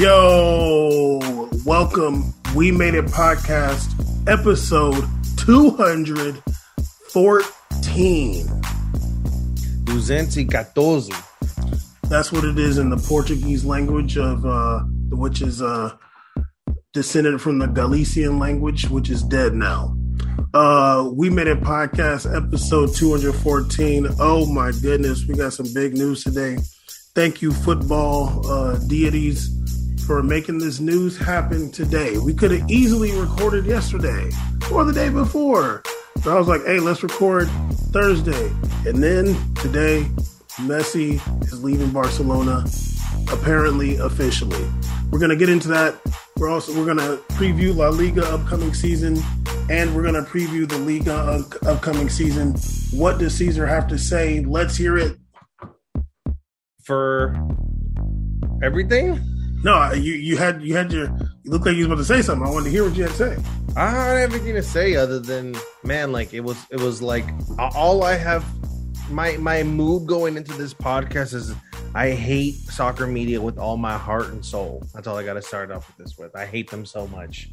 Yo, welcome. We made it podcast episode 214. Duzenty That's what it is in the Portuguese language of uh which is uh descended from the Galician language, which is dead now. Uh we made it podcast episode 214. Oh my goodness, we got some big news today. Thank you, football uh deities for making this news happen today. We could have easily recorded yesterday or the day before. So I was like, hey, let's record Thursday. And then today, Messi is leaving Barcelona, apparently officially. We're gonna get into that. We're also we're gonna preview La Liga upcoming season, and we're gonna preview the Liga up- upcoming season. What does Caesar have to say? Let's hear it. for everything. No, you you had you had your you look like you was about to say something. I wanted to hear what you had to say. I don't have anything to say other than man, like it was. It was like all I have. My my mood going into this podcast is I hate soccer media with all my heart and soul. That's all I got to start off with this with. I hate them so much.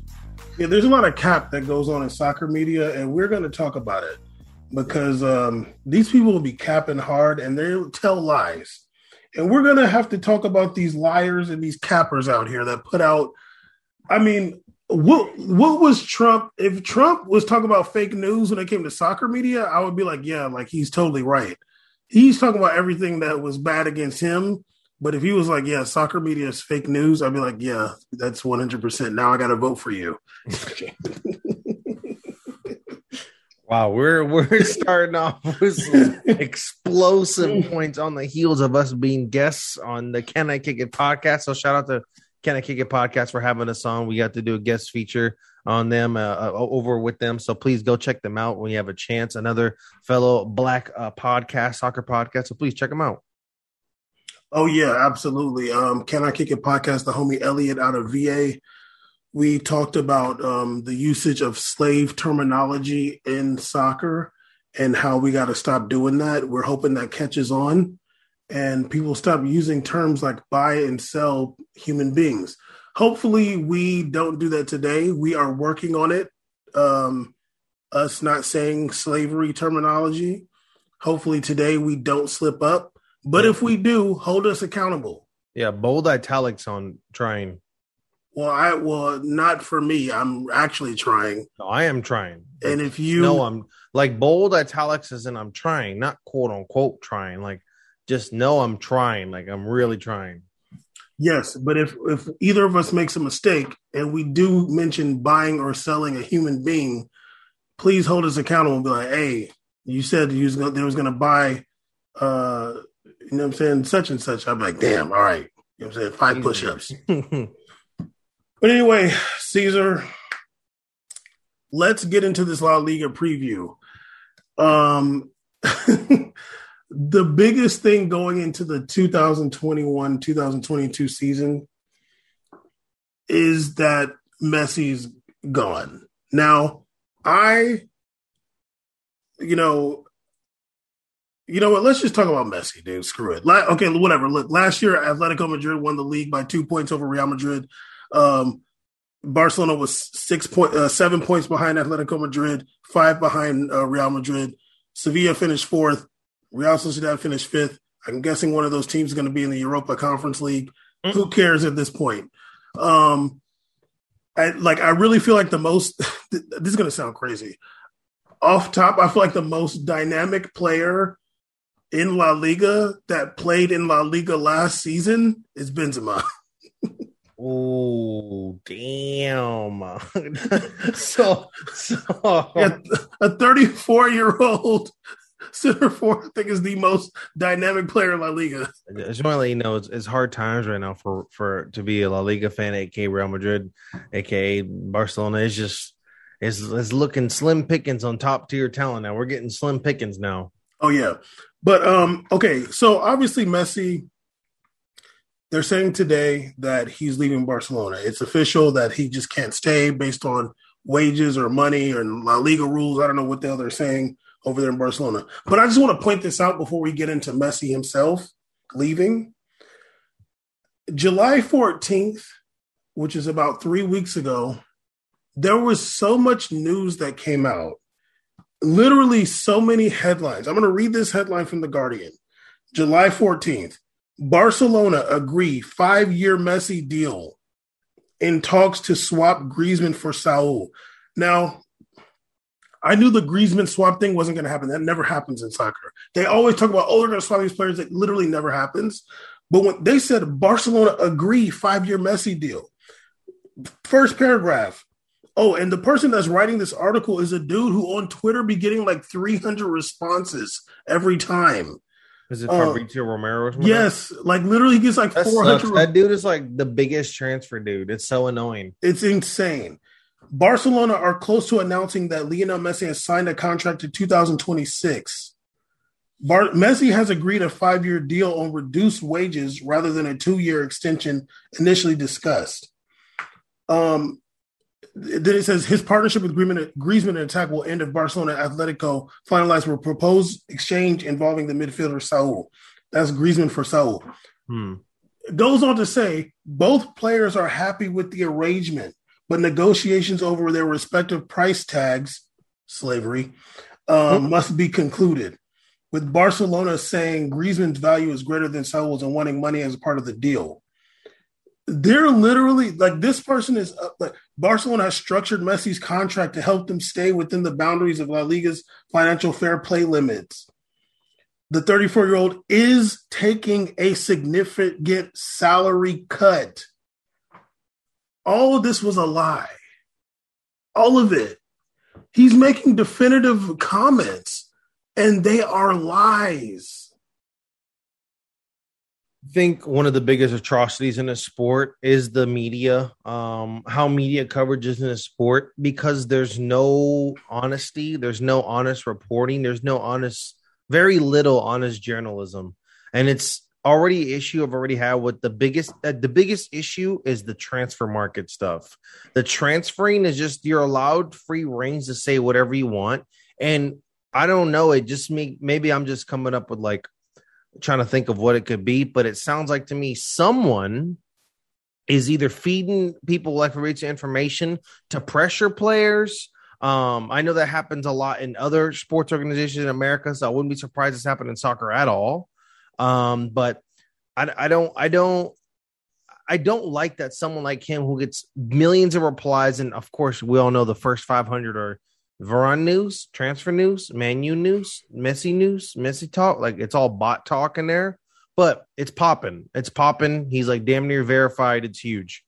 Yeah, there's a lot of cap that goes on in soccer media, and we're going to talk about it because um, these people will be capping hard and they'll tell lies. And we're going to have to talk about these liars and these cappers out here that put out. I mean, what what was Trump? If Trump was talking about fake news when it came to soccer media, I would be like, yeah, like he's totally right. He's talking about everything that was bad against him. But if he was like, yeah, soccer media is fake news, I'd be like, yeah, that's 100%. Now I got to vote for you. Wow, we're we're starting off with explosive points on the heels of us being guests on the Can I Kick It podcast. So shout out to Can I Kick It podcast for having us on. We got to do a guest feature on them uh, uh, over with them. So please go check them out when you have a chance. Another fellow black uh, podcast, soccer podcast. So please check them out. Oh yeah, absolutely. Um, Can I Kick It podcast? The homie Elliot out of VA. We talked about um, the usage of slave terminology in soccer and how we got to stop doing that. We're hoping that catches on and people stop using terms like buy and sell human beings. Hopefully, we don't do that today. We are working on it. Um, us not saying slavery terminology. Hopefully, today we don't slip up. But if we do, hold us accountable. Yeah, bold italics on trying. Well, I well not for me. I'm actually trying. No, I am trying. And if you no, I'm like bold italics as in I'm trying, not quote unquote trying. Like just know I'm trying. Like I'm really trying. yes, but if if either of us makes a mistake and we do mention buying or selling a human being, please hold us accountable and be like, "Hey, you said you was gonna, they was going to buy, uh, you know, what I'm saying such and such." I'm like, "Damn, all right." You know, what I'm saying five push-ups. But anyway, Caesar, let's get into this La Liga preview. Um, the biggest thing going into the 2021 2022 season is that Messi's gone. Now, I, you know, you know what? Let's just talk about Messi, dude. Screw it. La- okay, whatever. Look, last year, Atletico Madrid won the league by two points over Real Madrid. Um, Barcelona was six point, uh, seven points behind Atletico Madrid, five behind uh, Real Madrid. Sevilla finished fourth. Real Sociedad finished fifth. I'm guessing one of those teams is going to be in the Europa Conference League. Mm. Who cares at this point? Um, I like. I really feel like the most. this is going to sound crazy. Off top, I feel like the most dynamic player in La Liga that played in La Liga last season is Benzema. Oh damn! so so Yeah, a 34 year old center forward, I think, is the most dynamic player in La Liga. I just want to let you know it's, it's hard times right now for for to be a La Liga fan, aka Real Madrid, aka Barcelona. It's just it's, it's looking slim pickings on top tier talent now. We're getting slim pickings now. Oh yeah, but um, okay. So obviously Messi, they're saying today that he's leaving Barcelona. It's official that he just can't stay based on wages or money or La Liga rules. I don't know what the hell they're saying over there in Barcelona. But I just want to point this out before we get into Messi himself leaving. July 14th, which is about three weeks ago, there was so much news that came out. Literally, so many headlines. I'm going to read this headline from The Guardian. July 14th Barcelona agree five year Messi deal in talks to swap Griezmann for Saul. Now, I knew the Griezmann swap thing wasn't going to happen. That never happens in soccer. They always talk about, oh, they're going to swap these players. It literally never happens. But when they said Barcelona agree five year Messi deal, first paragraph. Oh, and the person that's writing this article is a dude who on Twitter be getting like 300 responses every time. Is it Fabrizio uh, Romero? Yes, like literally he gets like 400. That dude is like the biggest transfer dude. It's so annoying. It's insane. Barcelona are close to announcing that Lionel Messi has signed a contract to 2026. Bar- Messi has agreed a five year deal on reduced wages rather than a two year extension initially discussed. Um, then it says his partnership with Griezmann, Griezmann and attack will end if Barcelona Atletico finalize a proposed exchange involving the midfielder Saul. That's Griezmann for Saul. Hmm. Goes on to say both players are happy with the arrangement but negotiations over their respective price tags, slavery, um, mm-hmm. must be concluded. With Barcelona saying Griezmann's value is greater than Saul's and wanting money as part of the deal. They're literally like this person is uh, like Barcelona has structured Messi's contract to help them stay within the boundaries of La Liga's financial fair play limits. The 34 year old is taking a significant salary cut all of this was a lie. All of it. He's making definitive comments, and they are lies. Think one of the biggest atrocities in a sport is the media, um, how media coverage is in a sport because there's no honesty, there's no honest reporting, there's no honest, very little honest journalism. And it's already issue I've already had with the biggest uh, the biggest issue is the transfer market stuff. The transferring is just you're allowed free reigns to say whatever you want, and I don't know. It just me maybe I'm just coming up with like trying to think of what it could be, but it sounds like to me someone is either feeding people like Fabrizio information to pressure players. Um, I know that happens a lot in other sports organizations in America, so I wouldn't be surprised this happened in soccer at all. Um, but I, I don't, I don't, I don't like that someone like him who gets millions of replies, and of course, we all know the first 500 are Varane news, transfer news, Man U news, Messi news, Messi talk. Like it's all bot talk in there, but it's popping. It's popping. He's like damn near verified. It's huge.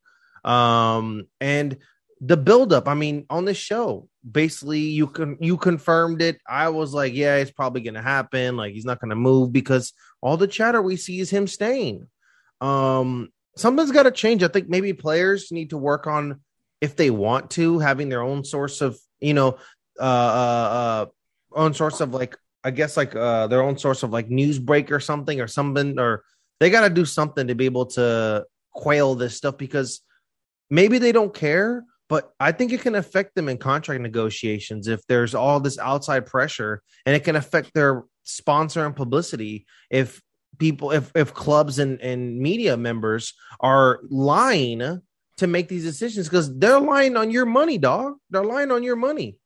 Um, and the buildup. I mean, on this show, basically you can you confirmed it. I was like, yeah, it's probably gonna happen. Like he's not gonna move because all the chatter we see is him staying. Um, something's got to change. I think maybe players need to work on if they want to having their own source of you know uh uh, uh own source of like I guess like uh their own source of like news break or something or something or they got to do something to be able to quail this stuff because maybe they don't care but I think it can affect them in contract negotiations if there's all this outside pressure and it can affect their sponsor and publicity if people if if clubs and, and media members are lying to make these decisions because they're lying on your money, dog. They're lying on your money.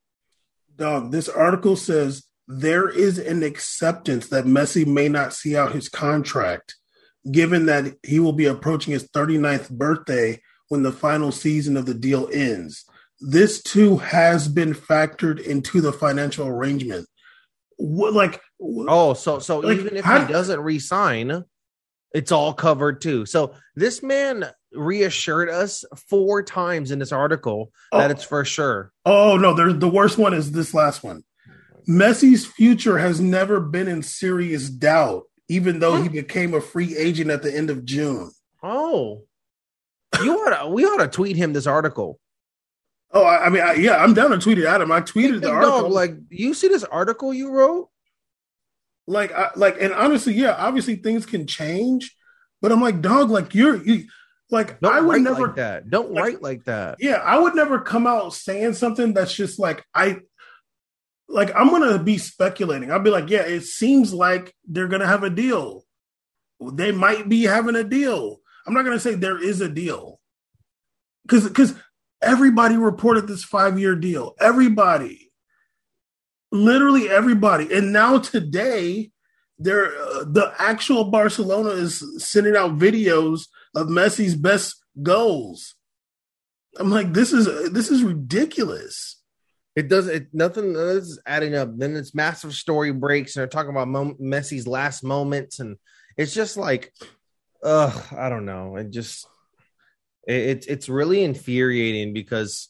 Dog, this article says there is an acceptance that Messi may not see out his contract, given that he will be approaching his 39th birthday when the final season of the deal ends. This too has been factored into the financial arrangement. What, like, oh, so so like, even if how, he doesn't resign, it's all covered too. So this man reassured us four times in this article oh, that it's for sure. Oh no, there's the worst one is this last one. Messi's future has never been in serious doubt, even though he became a free agent at the end of June. Oh, you ought to, we ought to tweet him this article. Oh, I, I mean, I, yeah, I'm down to tweet it at him. I tweeted the article. Dog, like, you see this article you wrote? Like, I, like, and honestly, yeah, obviously things can change, but I'm like, dog, like you're, you, like, Don't I would never like that. Don't like, write like that. Yeah, I would never come out saying something that's just like I, like I'm gonna be speculating. I'll be like, yeah, it seems like they're gonna have a deal. They might be having a deal I'm not to say there is a deal because because everybody reported this five year deal. Everybody, literally everybody, and now today, there uh, the actual Barcelona is sending out videos of Messi's best goals. I'm like, this is this is ridiculous. It does it nothing this is adding up. Then it's massive story breaks and they're talking about Mo- Messi's last moments and it's just like ugh, I don't know. It just it, it's really infuriating because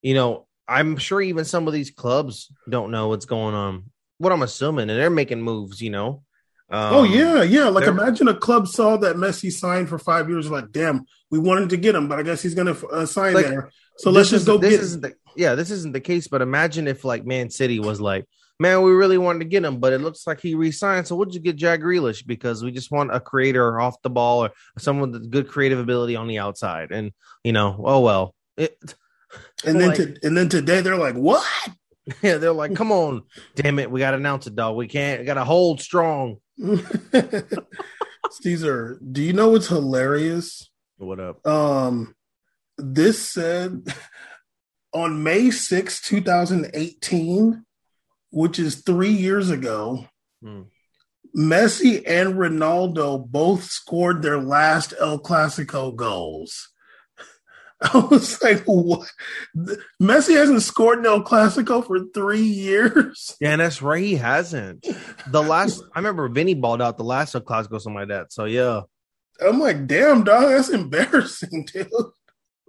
you know, I'm sure even some of these clubs don't know what's going on. What I'm assuming and they're making moves, you know. Um, oh yeah, yeah. Like imagine a club saw that Messi signed for five years. Like, damn, we wanted to get him, but I guess he's going to uh, sign like, there. So let's just go this get. Isn't the, yeah, this isn't the case. But imagine if like Man City was like, man, we really wanted to get him, but it looks like he resigned. So what'd you get Jack Grealish because we just want a creator off the ball or someone with good creative ability on the outside. And you know, oh well. It, and then like, to, and then today they're like, what? Yeah, they're like, come on, damn it, we got to announce it, dog. We can't, We got to hold strong. Caesar, do you know what's hilarious? What up? Um, this said on May 6, 2018, which is three years ago, hmm. Messi and Ronaldo both scored their last El Clasico goals. I was like, what? Messi hasn't scored El Clasico for three years. Yeah, and that's right. He hasn't. The last, I remember Vinny balled out the last El Clasico, something like that. So, yeah. I'm like, damn, dog, that's embarrassing, dude.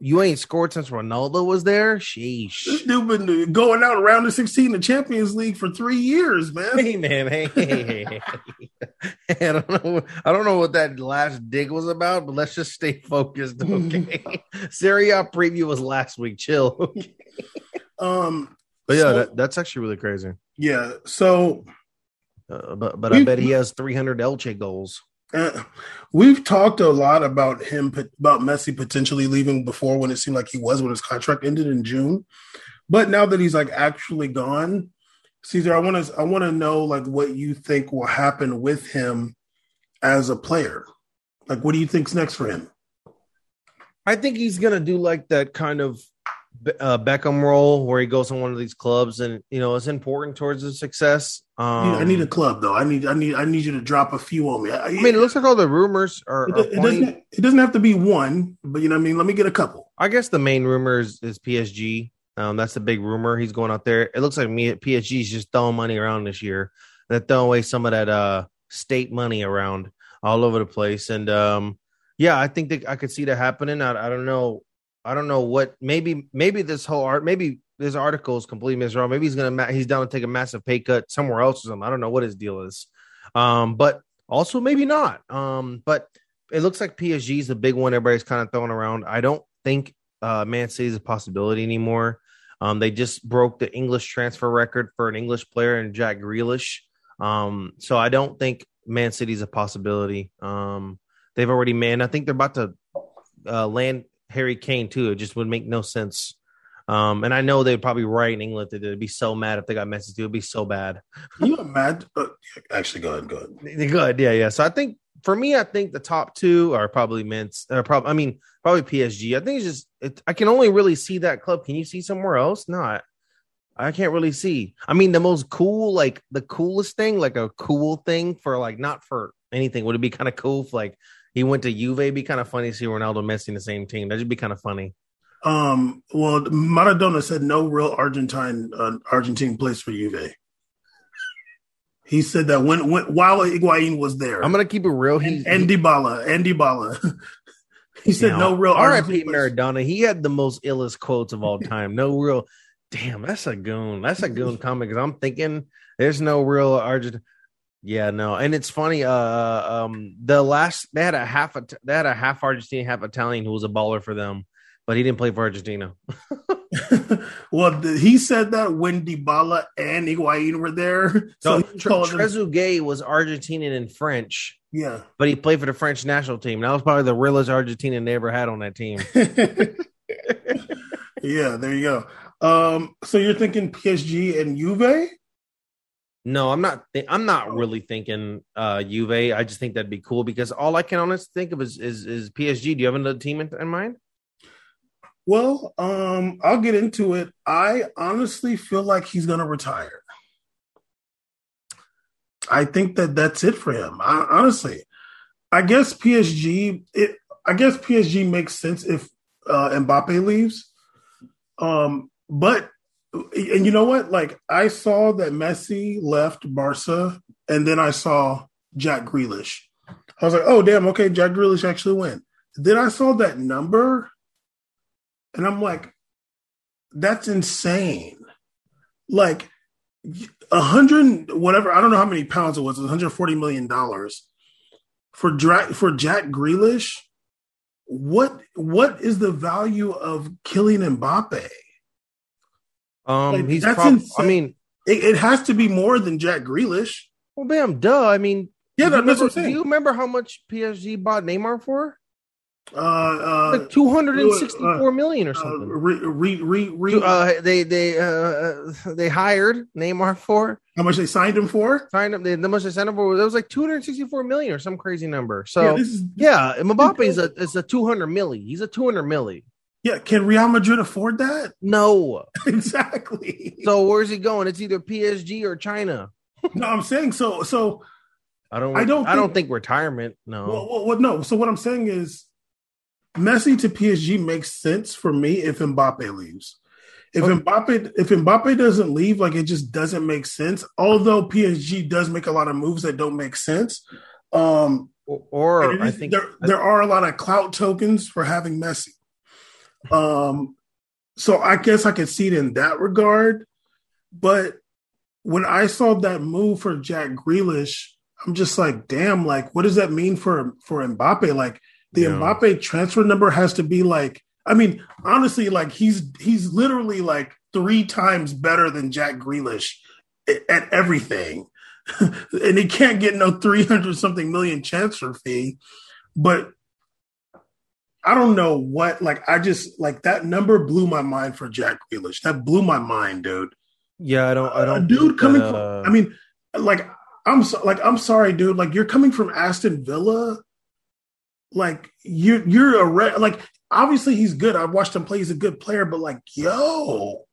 You ain't scored since Ronaldo was there. Sheesh. This dude been going out around the 16 the Champions League for three years, man. Hey man, hey, hey, hey, hey. I don't know. I don't know what that last dig was about, but let's just stay focused. Okay. Serie A preview was last week. Chill. Okay? Um. But yeah, so, that, that's actually really crazy. Yeah. So. Uh, but but I bet he has 300 Elche goals. Uh, we've talked a lot about him about Messi potentially leaving before when it seemed like he was when his contract ended in June. But now that he's like actually gone, Caesar, I want to I want to know like what you think will happen with him as a player. Like, what do you think's next for him? I think he's gonna do like that kind of uh, Beckham role where he goes on one of these clubs and you know it's important towards his success. Um, I need a club though. I need I need I need you to drop a few on me. I, I mean, it looks like all the rumors are. It, it doesn't it doesn't have to be one, but you know what I mean. Let me get a couple. I guess the main rumor is, is PSG. Um, that's the big rumor. He's going out there. It looks like me at PSG is just throwing money around this year. They're throwing away some of that uh state money around all over the place, and um, yeah, I think that I could see that happening. I, I don't know I don't know what. Maybe maybe this whole art. Maybe this article is completely misread. Maybe he's gonna he's down to take a massive pay cut somewhere else or something. I don't know what his deal is. Um, but also maybe not. Um, but it looks like PSG is the big one. Everybody's kind of throwing around. I don't think uh, Man City is a possibility anymore. Um, they just broke the English transfer record for an English player in Jack Grealish. Um, so I don't think Man City is a possibility. Um, they've already man. I think they're about to uh, land Harry Kane too. It just would make no sense. Um, and I know they'd probably write in England that they'd be so mad if they got Messi. It would be so bad. you are mad? Uh, actually, go ahead. Go ahead. Good. Yeah, yeah. So I think for me, I think the top two are probably Mints. Or probably, I mean, probably PSG. I think it's just it, I can only really see that club. Can you see somewhere else? Not. I can't really see. I mean, the most cool, like the coolest thing, like a cool thing for like not for anything. Would it be kind of cool if like he went to Juve. It'd be kind of funny to see Ronaldo Messi in the same team. That'd be kind of funny. Um, well, Maradona said no real Argentine uh, Argentine plays for Juve. He said that when, when while Higuain was there, I'm gonna keep it real. He, and, and Dybala, and Dybala. he said no real. R.I.P. Maradona. He had the most illest quotes of all time. No real. Damn, that's a goon. That's a goon comment because I'm thinking there's no real Argentine. Yeah, no, and it's funny. Uh, um, the last they had a half a they had a half Argentinian, half Italian who was a baller for them, but he didn't play for Argentina. well, he said that when Dybala and Higuain were there. So, so Tre- Trezeguet was Argentinian and French. Yeah, but he played for the French national team. That was probably the realest Argentinian they ever had on that team. yeah, there you go. Um, so you're thinking PSG and Juve? No, I'm not. Th- I'm not really thinking uh Juve. I just think that'd be cool because all I can honestly think of is is, is PSG. Do you have another team in, in mind? Well, um, I'll get into it. I honestly feel like he's going to retire. I think that that's it for him. I, honestly, I guess PSG. It, I guess PSG makes sense if uh, Mbappe leaves. Um, but and you know what? Like I saw that Messi left Barca, and then I saw Jack Grealish. I was like, oh damn, okay, Jack Grealish actually went. Then I saw that number, and I'm like, that's insane. Like a hundred, whatever. I don't know how many pounds it was. 140 million dollars for Dra- for Jack Grealish. What what is the value of Kylian Mbappe? Um, like, he's. Prob- I mean, it, it, has to be more than Jack Grealish. Well, bam, duh. I mean, yeah, that, remember, Do you remember how much PSG bought Neymar for? Uh, uh like two hundred and sixty-four uh, million or uh, something. Re, re, re, re, uh, they they uh, they hired Neymar for how much they signed him for? Signed him. They, how much they signed him for? It was like two hundred sixty-four million or some crazy number. So yeah, is, yeah Mbappe is a is a two hundred milli. He's a two hundred milli. Yeah, can Real Madrid afford that? No, exactly. So where's he going? It's either PSG or China. no, I'm saying so. So I don't. I don't. I don't think retirement. No. Well, well, well, no. So what I'm saying is, Messi to PSG makes sense for me if Mbappe leaves. If okay. Mbappe if Mbappe doesn't leave, like it just doesn't make sense. Although PSG does make a lot of moves that don't make sense. Um, or, or I think there, there are a lot of clout tokens for having Messi. Um, so I guess I could see it in that regard. But when I saw that move for Jack Grealish, I'm just like, damn, like, what does that mean for for Mbappe? Like, the yeah. Mbappe transfer number has to be like, I mean, honestly, like he's he's literally like three times better than Jack Grealish at everything. and he can't get no 300 something million transfer fee. But I don't know what, like, I just like that number blew my mind for Jack Grealish. That blew my mind, dude. Yeah, I don't, I don't, uh, dude coming that, uh... from, I mean, like, I'm so, like, I'm sorry, dude. Like, you're coming from Aston Villa. Like, you're, you're a, re- like, obviously he's good. I've watched him play. He's a good player, but like, yo,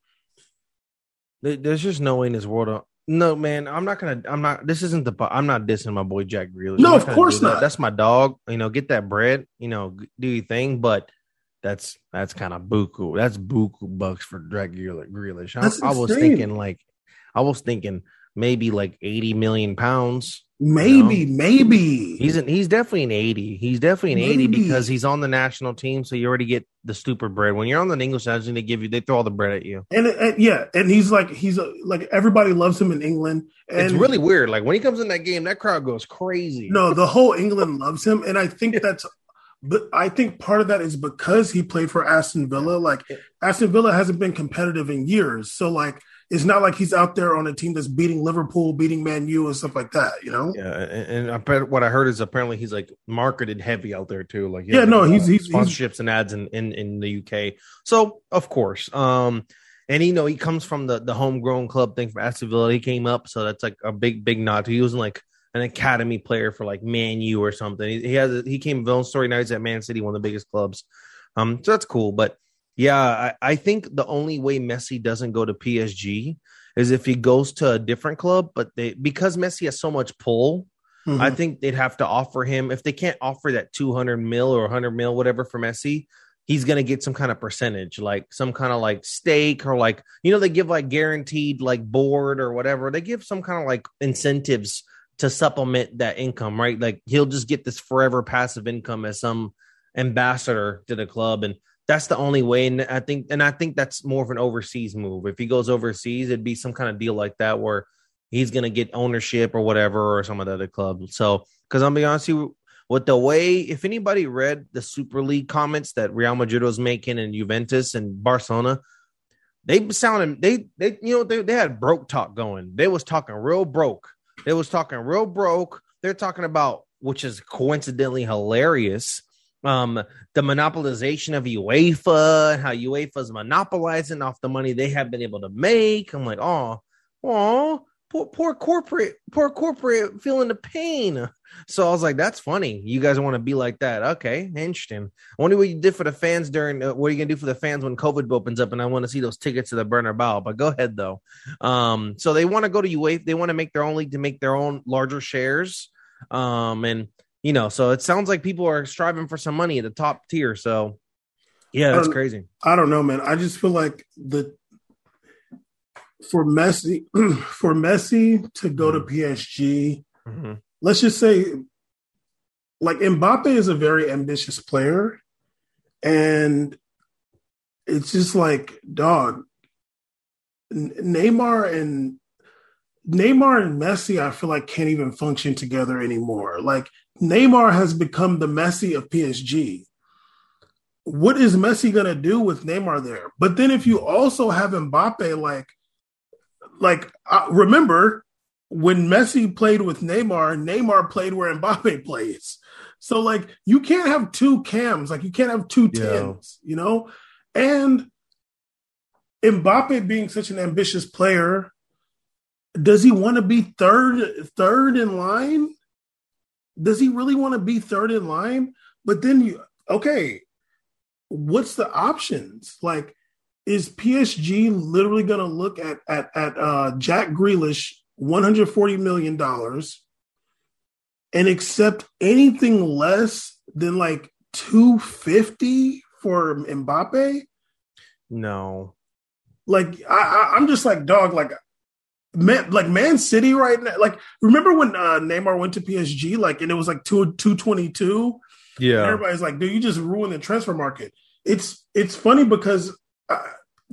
there's just no way in this world no, man, I'm not gonna. I'm not. This isn't the. I'm not dissing my boy Jack Grealish. No, of course not. That. That's my dog. You know, get that bread. You know, do your thing. But that's that's kind of buku. That's buku bucks for Jack Grealish. I, I was thinking like, I was thinking maybe like 80 million pounds. Maybe, you know? maybe he's an, he's definitely an 80. He's definitely an maybe. 80 because he's on the national team. So you already get the stupid bread. When you're on the English national they give you they throw all the bread at you. And, and yeah, and he's like he's a, like everybody loves him in England. And it's really weird. Like when he comes in that game, that crowd goes crazy. No, the whole England loves him, and I think that's but I think part of that is because he played for Aston Villa. Like Aston Villa hasn't been competitive in years, so like it's not like he's out there on a team that's beating Liverpool, beating Man U, and stuff like that. You know? Yeah, and, and I, what I heard is apparently he's like marketed heavy out there too. Like yeah, no, he's, he's sponsorships he's, and ads in, in in the UK. So of course, um, and you know he comes from the the homegrown club thing for Aston Villa. He came up, so that's like a big big nod. He wasn't like an academy player for like Man U or something. He, he has a, he came villain story. Now he's at Man City, one of the biggest clubs. Um, so that's cool, but. Yeah, I, I think the only way Messi doesn't go to PSG is if he goes to a different club, but they because Messi has so much pull, mm-hmm. I think they'd have to offer him if they can't offer that 200 mil or 100 mil whatever for Messi, he's going to get some kind of percentage, like some kind of like stake or like you know they give like guaranteed like board or whatever. They give some kind of like incentives to supplement that income, right? Like he'll just get this forever passive income as some ambassador to the club and that's the only way. And I think, and I think that's more of an overseas move. If he goes overseas, it'd be some kind of deal like that where he's going to get ownership or whatever, or some of the other club. So, because I'm be honest with you, with the way, if anybody read the Super League comments that Real Madrid was making and Juventus and Barcelona, they sounded they they you know they, they had broke talk going. They was talking real broke. They was talking real broke. They're talking about which is coincidentally hilarious um, the monopolization of UEFA and how UEFA is monopolizing off the money they have been able to make. I'm like, oh, oh, poor, poor corporate, poor corporate feeling the pain. So I was like, that's funny. You guys want to be like that? Okay, interesting. I wonder what you did for the fans during. Uh, what are you gonna do for the fans when COVID opens up? And I want to see those tickets to the Bernabeu. But go ahead though. Um, so they want to go to UEFA. They want to make their own league to make their own larger shares. Um, and you know, so it sounds like people are striving for some money at the top tier. So yeah, that's crazy. I don't know, man. I just feel like the for Messi for Messi to go to PSG, mm-hmm. let's just say like Mbappe is a very ambitious player and it's just like dog Neymar and Neymar and Messi I feel like can't even function together anymore. Like Neymar has become the Messi of PSG. What is Messi going to do with Neymar there? But then if you also have Mbappe like like uh, remember when Messi played with Neymar, Neymar played where Mbappe plays. So like you can't have two cams, like you can't have two tens, yeah. you know? And Mbappe being such an ambitious player, does he want to be third third in line? Does he really want to be third in line? But then you okay, what's the options? Like is PSG literally going to look at at at uh, Jack Grealish, one hundred forty million dollars, and accept anything less than like two fifty for Mbappe? No, like I, I, am just like dog, like man, like Man City right now. Like remember when uh, Neymar went to PSG, like and it was like two two twenty two. Yeah, everybody's like, dude, you just ruined the transfer market. It's it's funny because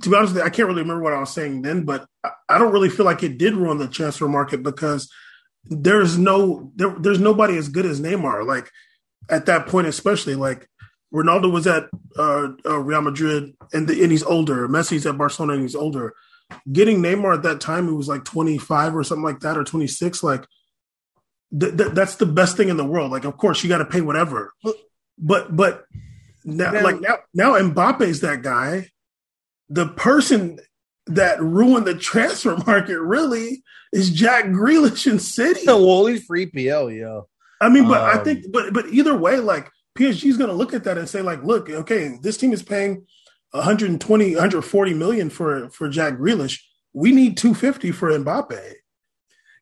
to be honest with you, I can't really remember what I was saying then, but I don't really feel like it did ruin the transfer market because there's no there, there's nobody as good as Neymar. Like at that point, especially like Ronaldo was at uh, uh, Real Madrid and, the, and he's older. Messi's at Barcelona and he's older. Getting Neymar at that time, he was like 25 or something like that, or 26. Like th- th- that's the best thing in the world. Like, of course, you got to pay whatever, but but now, now, like now now Mbappe's that guy the person that ruined the transfer market really is Jack Grealish in City. well, he's free PL, yeah. I mean, but um, I think, but but either way, like PSG is going to look at that and say, like, look, okay, this team is paying 120, 140 million for for Jack Grealish. We need 250 for Mbappe.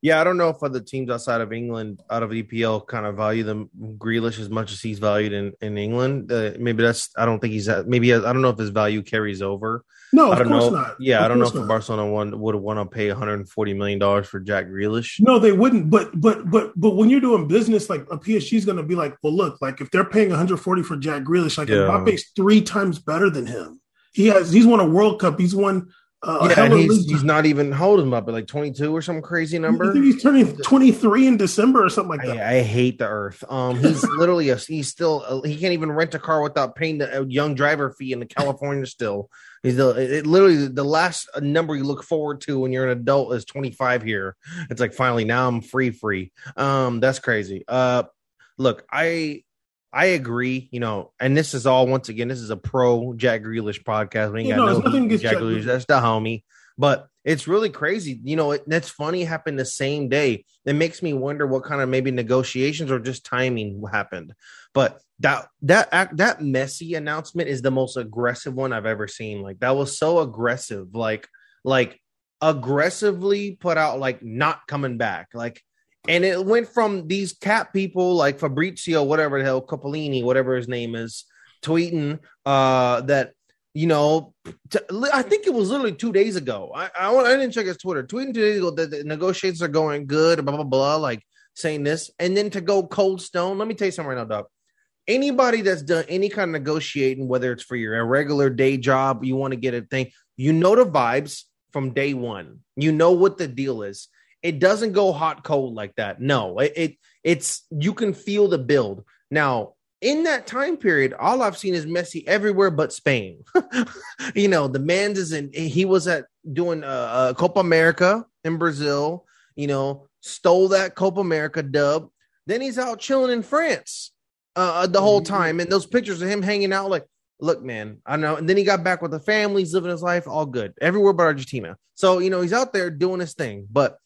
Yeah, I don't know if other teams outside of England, out of EPL, kind of value them Grealish as much as he's valued in in England. Uh, maybe that's I don't think he's maybe I don't know if his value carries over. No, I don't know. Not. Yeah, of I don't know if not. Barcelona one would want to pay 140 million dollars for Jack Grealish. No, they wouldn't. But but but but when you're doing business, like a PSG is going to be like, well, look, like if they're paying 140 for Jack Grealish, like yeah. Mbappe's three times better than him. He has he's won a World Cup. He's won uh, yeah, he's, he's, not even holding him up at like 22 or some crazy number. I think he's turning 23 in December or something like that. I, I hate the earth. Um, he's literally a, he's still uh, he can't even rent a car without paying the young driver fee in California. Still, he's the it, literally the last number you look forward to when you're an adult is 25 here. It's like finally now I'm free, free. Um, that's crazy. Uh, look, I I agree, you know, and this is all once again, this is a pro Jack Grealish podcast. We ain't got no, no Jack, Jack Grealish. That's the homie. But it's really crazy. You know, it, that's funny happened the same day. It makes me wonder what kind of maybe negotiations or just timing happened. But that that act that Messi announcement is the most aggressive one I've ever seen. Like that was so aggressive. Like like aggressively put out like not coming back. Like and it went from these cap people like Fabrizio, whatever the hell, Copolini, whatever his name is, tweeting uh, that you know, I think it was literally two days ago. I, I, I didn't check his Twitter. Tweeting two days ago that the negotiations are going good, blah blah blah, like saying this, and then to go cold stone. Let me tell you something right now, Doc. Anybody that's done any kind of negotiating, whether it's for your regular day job, you want to get a thing, you know the vibes from day one. You know what the deal is. It doesn't go hot cold like that. No, it, it it's you can feel the build. Now, in that time period, all I've seen is Messi everywhere but Spain. you know, the man is in. He was at doing uh, uh, Copa America in Brazil. You know, stole that Copa America dub. Then he's out chilling in France uh, the whole mm-hmm. time, and those pictures of him hanging out like, look, man, I know. And then he got back with the family, he's living his life, all good, everywhere but Argentina. So you know, he's out there doing his thing, but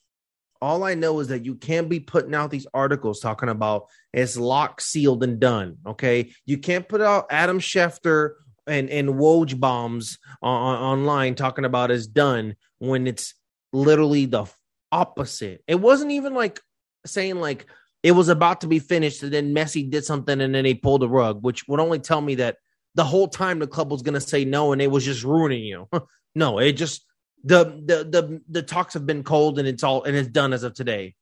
All I know is that you can't be putting out these articles talking about it's locked, sealed, and done. Okay, you can't put out Adam Schefter and and Woj bombs on, online talking about it's done when it's literally the opposite. It wasn't even like saying like it was about to be finished and then Messi did something and then he pulled the rug, which would only tell me that the whole time the club was going to say no and it was just ruining you. no, it just the the the the talks have been cold and it's all and it's done as of today.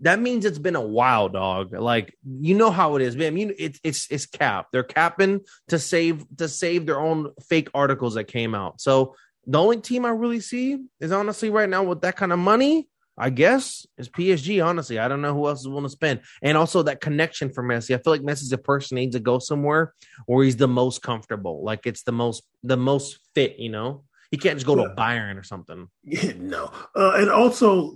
That means it's been a while, dog. Like you know how it is, man. Mean, it's it's it's cap. They're capping to save to save their own fake articles that came out. So the only team I really see is honestly right now with that kind of money I guess is PSG. Honestly, I don't know who else is willing to spend, and also that connection for Messi. I feel like Messi's a person needs to go somewhere where he's the most comfortable, like it's the most the most fit. You know, he can't just go yeah. to Bayern or something. Yeah, no, uh, and also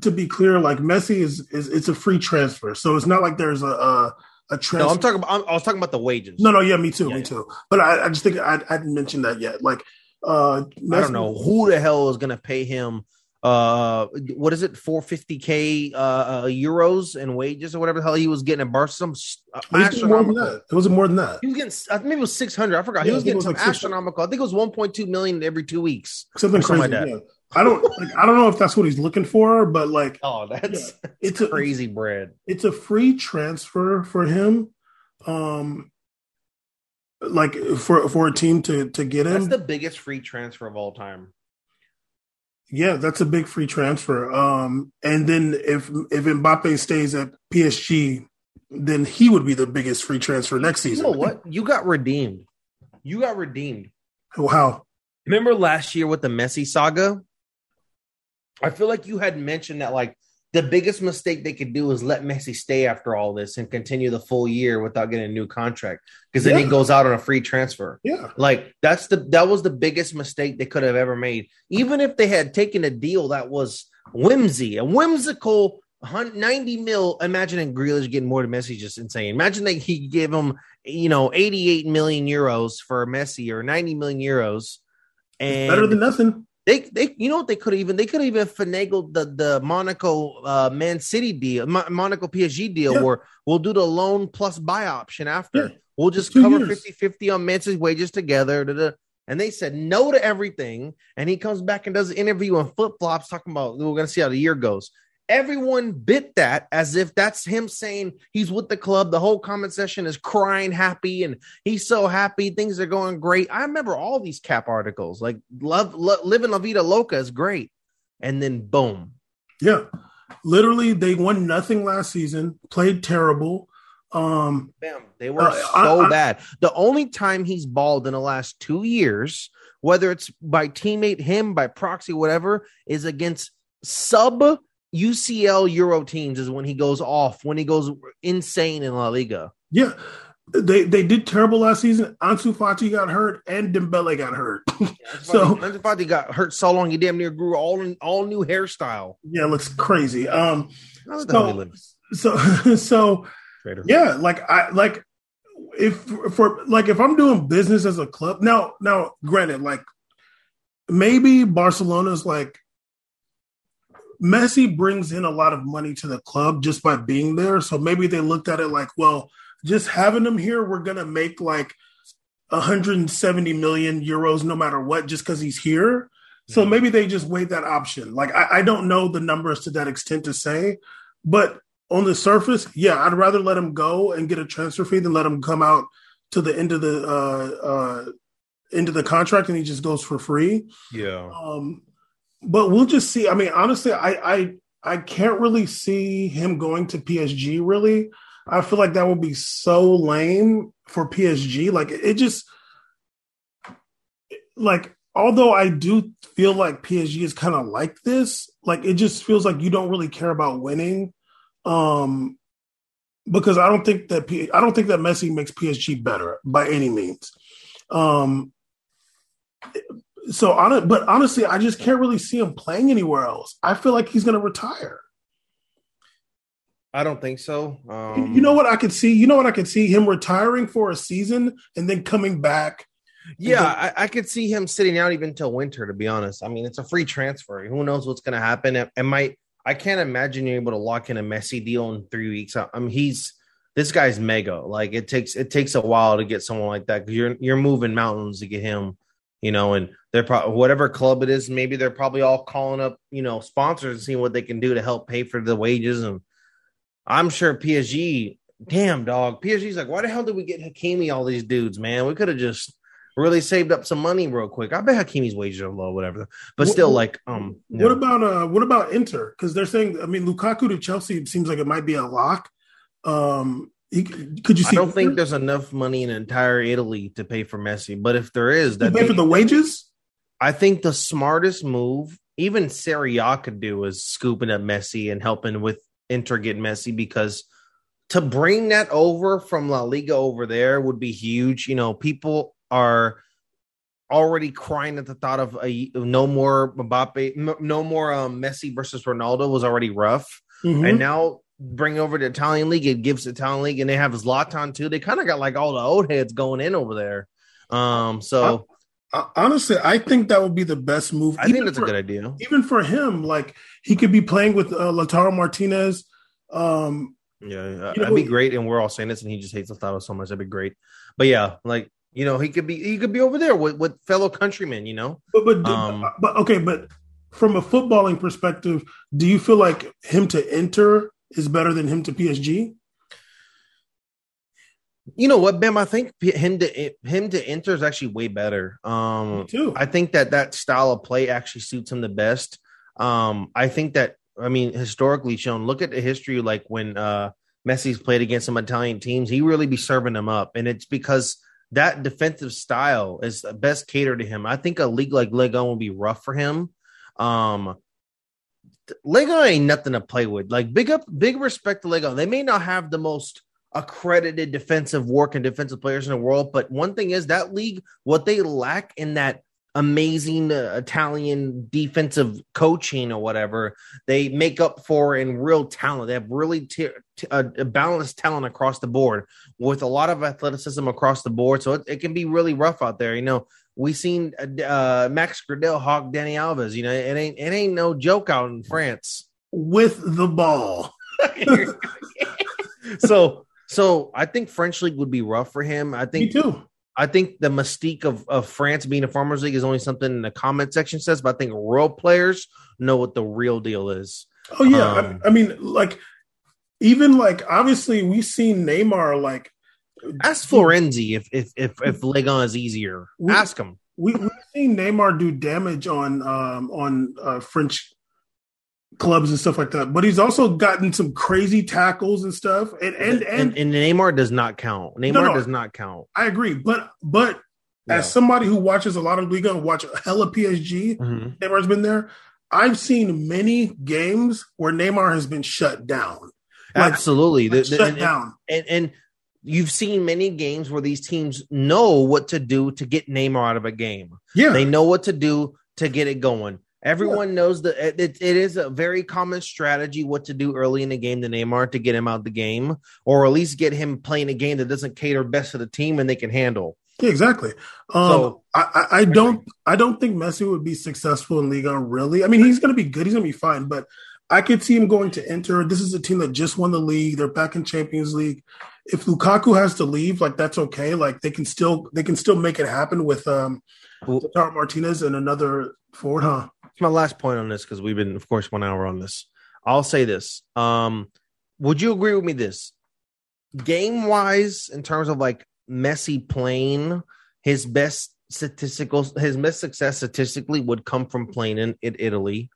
to be clear, like Messi is is it's a free transfer, so it's not like there's a. a a transfer. No, I'm talking about. i was talking about the wages. No, no, yeah, me too, yeah, me too. But I, I just think I, I didn't mention that yet. Like, uh, Messi, I don't know who the hell is going to pay him uh what is it 450k uh, uh, euros and wages or whatever the hell he was getting at Barca? Some uh, more than that. It was more than that. He was getting I think it was 600 I forgot. Yeah, he was getting was some like astronomical. I think it was 1.2 million every two weeks. Something, crazy like. I don't like, I don't know if that's what he's looking for but like oh that's yeah, it's crazy a, bread. It's a free transfer for him um like for for a team to to get him. that's the biggest free transfer of all time yeah, that's a big free transfer. Um, and then if if Mbappe stays at PSG, then he would be the biggest free transfer next season. You know what? You got redeemed. You got redeemed. How? Remember last year with the Messi saga? I feel like you had mentioned that like the biggest mistake they could do is let Messi stay after all this and continue the full year without getting a new contract because then yeah. he goes out on a free transfer. Yeah. Like that's the that was the biggest mistake they could have ever made. Even if they had taken a deal that was whimsy, a whimsical 90 mil. Imagining Grealish getting more to Messi just insane. Imagine that he gave him, you know, 88 million euros for Messi or 90 million euros. And it's better than nothing. They, they, you know what they could even they could even finagled the the Monaco uh, Man City deal, Mo- Monaco PSG deal, yeah. where we'll do the loan plus buy option after. Yeah. We'll just cover 50 50 on Mance's wages together. Da, da. And they said no to everything. And he comes back and does an interview in flip flops talking about we're going to see how the year goes everyone bit that as if that's him saying he's with the club. The whole comment session is crying happy and he's so happy. Things are going great. I remember all these cap articles like love, love living La Vida Loca is great. And then boom. Yeah. Literally, they won nothing last season, played terrible. Um, Bam. They were uh, so I, I, bad. The only time he's balled in the last two years, whether it's by teammate, him, by proxy, whatever, is against sub UCL Euro teams is when he goes off, when he goes insane in La Liga. Yeah. They they did terrible last season. Ansu Fati got hurt and Dembele got hurt. Yeah, so Ansu Fati got hurt so long he damn near grew all in, all new hairstyle. Yeah, it looks crazy. Um so, so so yeah, like I like if for like if I'm doing business as a club now now granted like maybe Barcelona's like Messi brings in a lot of money to the club just by being there. So maybe they looked at it like, well, just having him here, we're gonna make like 170 million euros no matter what, just because he's here. So mm-hmm. maybe they just weighed that option. Like I, I don't know the numbers to that extent to say, but on the surface, yeah, I'd rather let him go and get a transfer fee than let him come out to the end of the uh uh into the contract and he just goes for free. Yeah. Um but we'll just see. I mean, honestly, I I I can't really see him going to PSG. Really, I feel like that would be so lame for PSG. Like it just like although I do feel like PSG is kind of like this, like it just feels like you don't really care about winning. Um because I don't think that P- I don't think that Messi makes PSG better by any means. Um so on but honestly, I just can't really see him playing anywhere else. I feel like he's going to retire. I don't think so. Um, you know what I could see? You know what I could see him retiring for a season and then coming back. Yeah, then- I, I, could see him sitting out even till winter. To be honest, I mean it's a free transfer. Who knows what's going to happen? It, it might. I can't imagine you're able to lock in a Messi deal in three weeks. I mean, he's this guy's mega. Like it takes it takes a while to get someone like that because you're you're moving mountains to get him, you know. And they're probably whatever club it is, maybe they're probably all calling up, you know, sponsors and seeing what they can do to help pay for the wages. And I'm sure PSG, damn dog, PSG's like, why the hell did we get Hakimi all these dudes, man? We could have just really saved up some money real quick. I bet Hakimi's wages are low, whatever. But still, like, um, no. what about uh, what about Inter? Because they're saying, I mean, Lukaku to Chelsea seems like it might be a lock. Um, could you see? I don't think there's enough money in entire Italy to pay for Messi, but if there is, that pay for the wages. I think the smartest move, even Serie A could do, is scooping up Messi and helping with Inter get Messi because to bring that over from La Liga over there would be huge. You know, people are already crying at the thought of a no more Mbappe, no more um, Messi versus Ronaldo was already rough, mm-hmm. and now bring over the Italian league. It gives the Italian league, and they have Zlatan too. They kind of got like all the old heads going in over there. Um, so I, I, honestly, I think that would be the best move. I think that's for, a good idea, even for him. Like he could be playing with uh, Lautaro Martinez. Um, yeah, that'd be great. And we're all saying this, and he just hates Lautaro so much. That'd be great. But yeah, like you know, he could be he could be over there with, with fellow countrymen. You know, but but, um, but okay, but from a footballing perspective, do you feel like him to Inter is better than him to PSG? You know what, Bam? I think him to him to Inter is actually way better. Um, Me too. I think that that style of play actually suits him the best. Um, I think that I mean historically shown. Look at the history, like when uh, Messi's played against some Italian teams, he really be serving them up, and it's because that defensive style is best catered to him. I think a league like Lego will be rough for him. Um, Lego ain't nothing to play with. Like big up, big respect to Lego. They may not have the most accredited defensive work and defensive players in the world, but one thing is that league, what they lack in that amazing uh, Italian defensive coaching or whatever, they make up for in real talent. They have really t- a balanced talent across the board with a lot of athleticism across the board. So it, it can be really rough out there. You know, we seen uh, uh, Max Gradel hawk Dani Alves. You know, it ain't it ain't no joke out in France with the ball. so so I think French league would be rough for him. I think Me too. I think the mystique of, of France being a farmers league is only something in the comment section says, but I think real players know what the real deal is. Oh yeah, um, I, I mean, like even like obviously we've seen Neymar like Ask Florenzi if if if if Legon is easier. We, Ask him. We we've seen Neymar do damage on um on uh, French clubs and stuff like that, but he's also gotten some crazy tackles and stuff. And and and, and, and Neymar does not count. Neymar no, no, does not count. I agree, but but yeah. as somebody who watches a lot of Liga and watch hella PSG, mm-hmm. Neymar's been there. I've seen many games where Neymar has been shut down. Like, Absolutely, like the, the, shut and, down. and, and you've seen many games where these teams know what to do to get Neymar out of a game. Yeah. They know what to do to get it going. Everyone yeah. knows that it, it is a very common strategy what to do early in the game to Neymar to get him out the game, or at least get him playing a game that doesn't cater best to the team and they can handle. Yeah, exactly. Um, so, I, I, I don't I don't think Messi would be successful in Liga. Really, I mean, he's going to be good. He's going to be fine, but I could see him going to Inter. This is a team that just won the league. They're back in Champions League if Lukaku has to leave, like that's okay. Like they can still they can still make it happen with um Lautaro Martinez and another forward, huh? My last point on this because we've been, of course, one hour on this. I'll say this. Um, would you agree with me? This game wise, in terms of like Messi playing, his best statistical, his best success statistically would come from playing in, in Italy.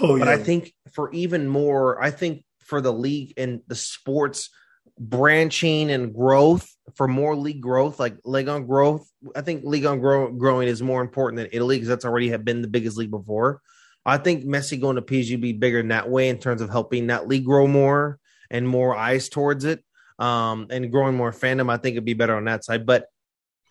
Oh, yeah. But I think for even more, I think for the league and the sports branching and growth for more league growth, like league on growth. I think league on grow, growing is more important than Italy because that's already have been the biggest league before. I think Messi going to PSG be bigger in that way in terms of helping that league grow more and more eyes towards it, um, and growing more fandom. I think it'd be better on that side, but.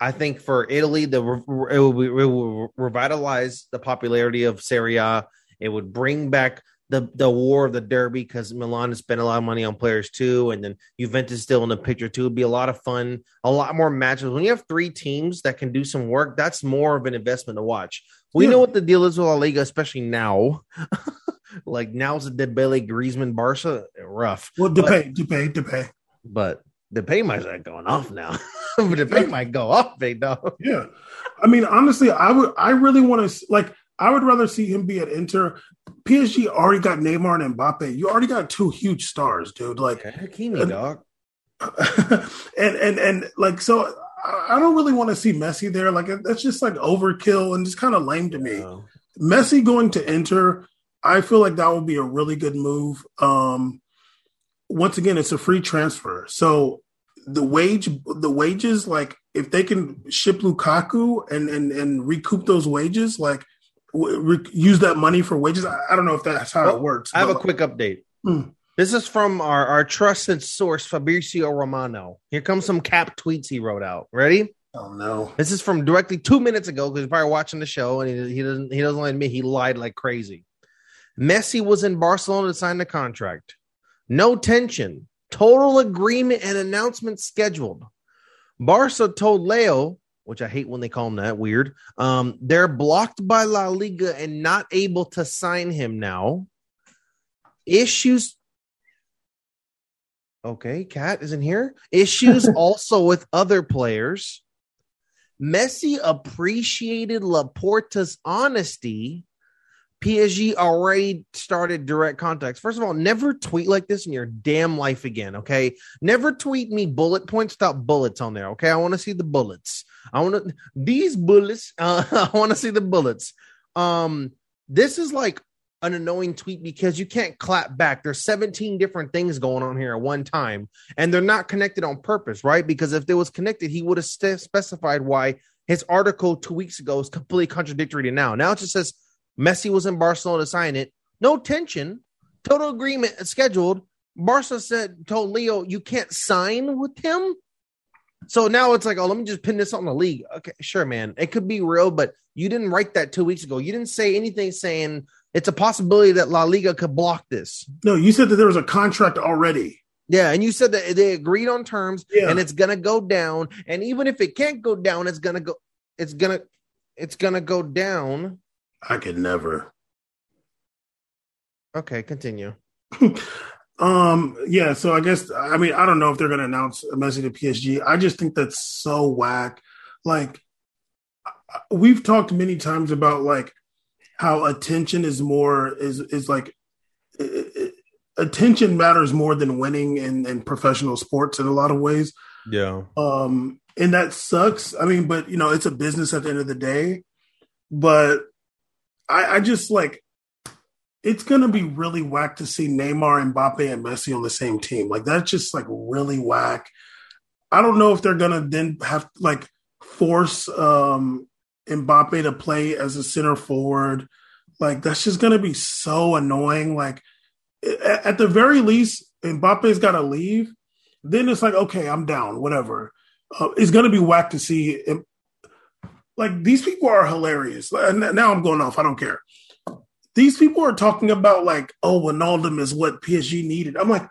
I think for Italy, the it will, be, it will revitalize the popularity of Serie A. It would bring back the the war of the derby because Milan has spent a lot of money on players too, and then Juventus still in the picture too. It'd be a lot of fun, a lot more matches. When you have three teams that can do some work, that's more of an investment to watch. We yeah. know what the deal is with La Liga, especially now. like now's the Dembele Griezmann Barca rough. Well, Depay, Depay, Depay. But Depay might start going off now. but Depay might go off, big dog. Yeah, I mean, honestly, I would, I really want to like, I would rather see him be at Inter. PSG already got Neymar and Mbappe. You already got two huge stars, dude. Like, Hakimi, dog. and and and like, so I, don't really want to see Messi there. Like, that's just like overkill and just kind of lame to me. No. Messi going to Inter, I feel like that would be a really good move. Um, once again, it's a free transfer, so the wage, the wages, like if they can ship Lukaku and and and recoup those wages, like w- re- use that money for wages. I, I don't know if that's how Well, it works. I have a but- quick update. Hmm. This is from our, our trusted source, Fabrizio Romano. Here comes some cap tweets he wrote out. Ready? Oh no! This is from directly two minutes ago because he's probably watching the show and he, he doesn't he doesn't admit he lied like crazy. Messi was in Barcelona to sign the contract. No tension. Total agreement and announcement scheduled. Barca told Leo, which I hate when they call him that, weird. Um, they're blocked by La Liga and not able to sign him now. Issues. Okay, Cat isn't here. Issues also with other players. Messi appreciated Laporta's honesty. PSG already started direct contacts. First of all, never tweet like this in your damn life again. Okay, never tweet me bullet points. Stop bullets on there. Okay, I want to see the bullets. I want to these bullets. Uh, I want to see the bullets. Um, this is like an annoying tweet because you can't clap back. There's 17 different things going on here at one time, and they're not connected on purpose, right? Because if they was connected, he would have st- specified why his article two weeks ago is completely contradictory to now. Now it just says Messi was in Barcelona to sign it. No tension. Total agreement scheduled. Barca said told Leo you can't sign with him. So now it's like, oh, let me just pin this on the league. Okay, sure, man. It could be real, but you didn't write that two weeks ago. You didn't say anything saying it's a possibility that La Liga could block this. No, you said that there was a contract already. Yeah, and you said that they agreed on terms Yeah. and it's gonna go down. And even if it can't go down, it's gonna go it's gonna it's gonna go down. I could never. Okay, continue. Um, yeah, so I guess I mean I don't know if they're gonna announce a Messi to PSG. I just think that's so whack. Like we've talked many times about like how attention is more is is like i- i- attention matters more than winning in, in professional sports in a lot of ways. Yeah. Um, and that sucks. I mean, but you know, it's a business at the end of the day. But I, I just like it's gonna be really whack to see Neymar, Mbappe, and Messi on the same team. Like that's just like really whack. I don't know if they're gonna then have like force um Mbappe to play as a center forward. Like that's just gonna be so annoying. Like at, at the very least, Mbappe's gotta leave. Then it's like, okay, I'm down, whatever. Uh, it's gonna be whack to see. Like these people are hilarious. Now I'm going off. I don't care. These people are talking about like, oh, Wijnaldum is what PSG needed. I'm like,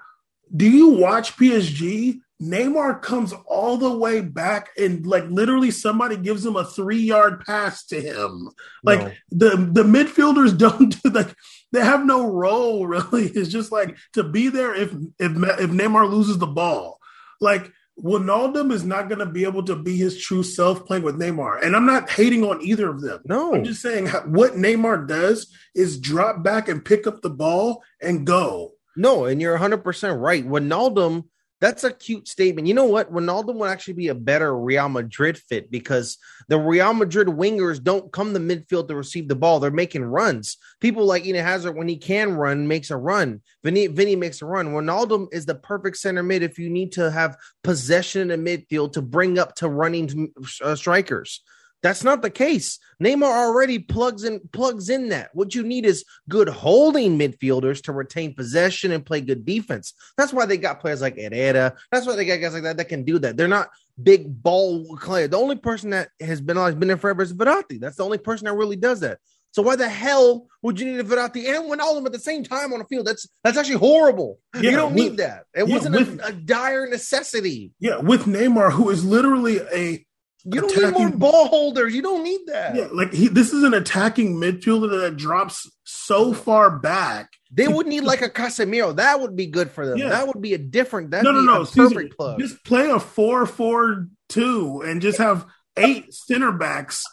do you watch PSG? Neymar comes all the way back and like literally somebody gives him a three yard pass to him. Like No. the the midfielders don't do like they have no role really. It's just like to be there if if if Neymar loses the ball. Like Wijnaldum is not going to be able to be his true self playing with Neymar, and I'm not hating on either of them. No. I'm just saying what Neymar does is drop back and pick up the ball and go. No, and you're 100% right. Wijnaldum, that's a cute statement. You know what? Ronaldo would actually be a better Real Madrid fit because the Real Madrid wingers don't come to midfield to receive the ball. They're making runs. People like Eden Hazard, when he can run, makes a run. Vinny, Vinny makes a run. Ronaldo is the perfect center mid if you need to have possession in the midfield to bring up to running uh, strikers. That's not the case. Neymar already plugs in plugs in that. What you need is good holding midfielders to retain possession and play good defense. That's why they got players like Herrera. That's why they got guys like that that can do that. They're not big ball players. The only person that has been has been there forever is Verratti. That's the only person that really does that. So why the hell would you need a Verratti and Wijnaldum at the same time on the field? That's that's actually horrible. Yeah, you don't with- need that. It yeah, wasn't with- a, a dire necessity. Yeah, with Neymar, who is literally a You don't need more Attacking- ball holders. You don't need that. yeah, like he. This is an attacking midfielder that drops so far back. They would need like a Casemiro. That would be good for them. Yeah. That would be a different. That'd no, no, no. perfect plug. Just play a four-four-two and just have eight center backs,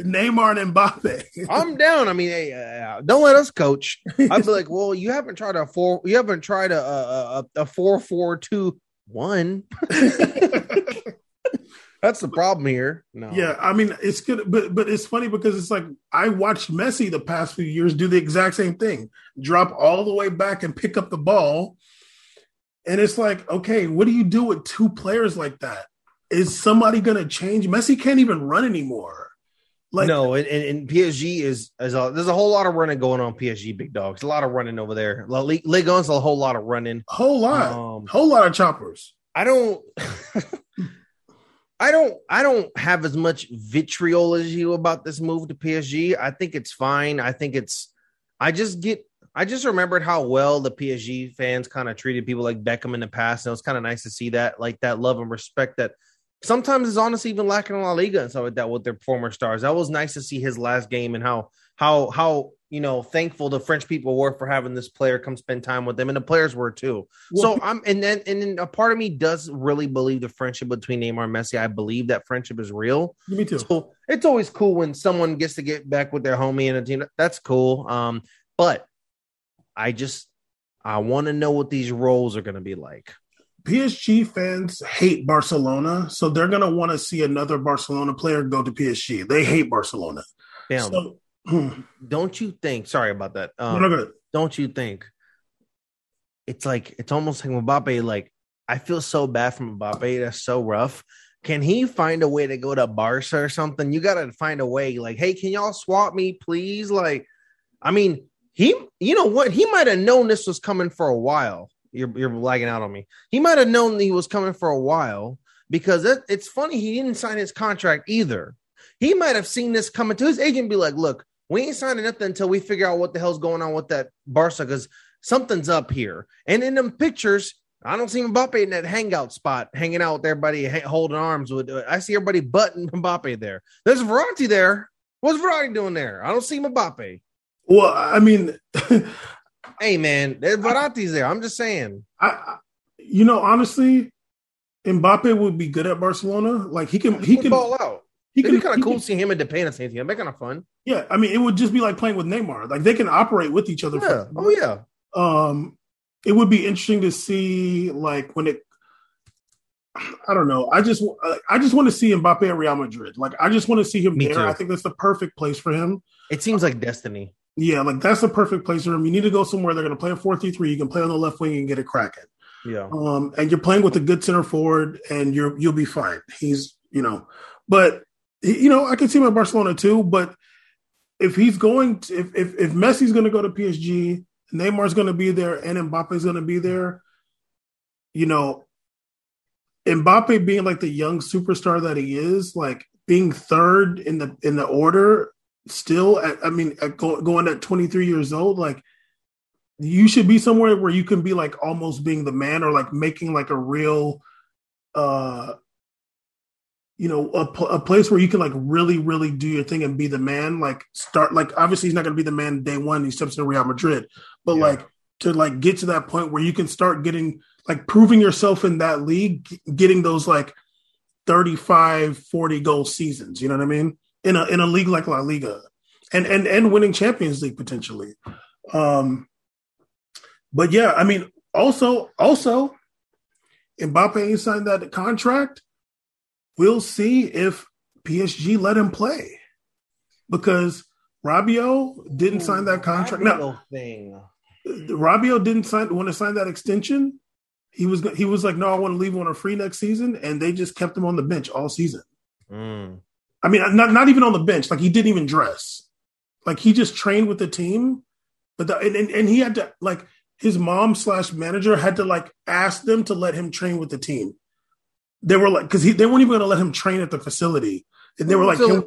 Neymar and Mbappe. I'm down. I mean, hey, uh, don't let us coach. I'd be like, well, you haven't tried a four. You haven't tried a a, a, a four four two one. That's the problem here. No. Yeah, I mean it's good, but but it's funny because it's like I watched Messi the past few years do the exact same thing, drop all the way back and pick up the ball, and it's like, okay, what do you do with two players like that? Is somebody going to change? Messi can't even run anymore. Like, no, and, and, and PSG is, is a, there's a whole lot of running going on. PSG big dogs, a lot of running over there. La Ligue 1's a whole lot of running. whole lot, Um, whole lot of choppers. I don't. I don't I don't have as much vitriol as you about this move to PSG. I think it's fine. I think it's I just get I just remembered how well the PSG fans kind of treated people like Beckham in the past. And it was kind of nice to see that, like that love and respect that sometimes is honestly even lacking in La Liga and stuff like that with their former stars. That was nice to see his last game and how how how you know thankful the French people were for having this player come spend time with them, and the players were too. Well, so I'm and then and then a part of me does really believe the friendship between Neymar and Messi. I believe that friendship is real. Me too. So it's always cool when someone gets to get back with their homie and a team. That's cool. Um, but I just I want to know what these roles are going to be like. PSG fans hate Barcelona, so they're going to want to see another Barcelona player go to PSG. They hate Barcelona. Damn, So, don't you think? Sorry about that. Um, no, no, no. don't you think it's like it's almost like Mbappe? Like I feel so bad for Mbappe. That's so rough. Can he find a way to go to Barca or something? You got to find a way. Like, hey, can y'all swap me, please? Like, I mean, he, you know what? He might have known this was coming for a while. You're you're lagging out on me. He might have known he was coming for a while because it, it's funny he didn't sign his contract either. He might have seen this coming to his agent be like, look, we ain't signing nothing until we figure out what the hell's going on with that Barca because something's up here. And in them pictures, I don't see Mbappe in that hangout spot, hanging out with everybody, holding arms with. Uh, I see everybody butting Mbappe there. There's Verratti there. What's Verratti doing there? I don't see Mbappe. Well, I mean, Hey man, there's Verratti's there. I'm just saying. I, I- you know, honestly, Mbappe would be good at Barcelona. Like he can, he He can ball out. He It'd be kind of cool seeing him and Depay in the same team. That'd be kind of fun. Yeah, I mean, it would just be like playing with Neymar. Like they can operate with each other. Yeah. Oh yeah. um, it would be interesting to see like when it. I don't know. I just I just want to see Mbappe at Real Madrid. Like I just want to see him Me there. too. I think that's the perfect place for him. It seems like destiny. Yeah, like that's the perfect place for him. You need to go somewhere they're going to play a four three three. You can play on the left wing and get a it cracking. Yeah. Um, and you're playing with a good center forward, and you're you'll be fine. He's you know, but you know I can see him at Barcelona too. But if he's going, to, if if if Messi's going to go to PSG, Neymar's going to be there, and Mbappe's going to be there, you know, Mbappe being like the young superstar that he is, like being third in the in the order, still, at, I mean, at go, going at 23 years old, like you should be somewhere where you can be like almost being the man or like making like a real uh you know a, pl- a place where you can like really really do your thing and be the man like start like obviously he's not going to be the man day one he steps into real madrid but Yeah. like to like get to that point where you can start getting like proving yourself in that league getting those like 35 40 goal seasons you know what i mean in a in a league like la liga and and and winning champions league potentially um but yeah, I mean, also, also, Mbappe signed that contract. We'll see if PSG let him play because Rabiot didn't sign that contract. No, thing. Rabiot didn't sign want to sign that extension. He was he was like, no, I want to leave on a free next season, and they just kept him on the bench all season. Mm. I mean, not not even on the bench. Like he didn't even dress. Like he just trained with the team, but the, and, and and he had to like his mom slash manager had to like ask them to let him train with the team. They were like because they weren't even going to let him train at the facility, and they were like, So,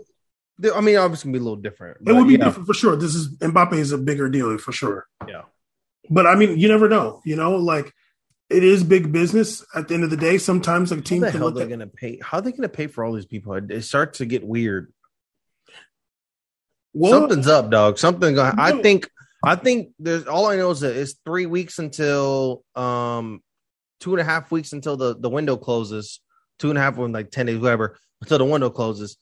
"Can- I mean, obviously, be a little different. it would be yeah. different for sure. This is Mbappe is a bigger deal for sure. Yeah. But I mean, you never know. You know, like it is big business. At the end of the day, sometimes a How team the can hell look they at gonna pay? How are they gonna pay for all these people? It, starts to get weird. well, Something's up, dog. Something. Going, I think. I think there's all I know is that it's three weeks until um two and a half weeks until the, the window closes, two and a half or like ten days, whatever, until the window closes.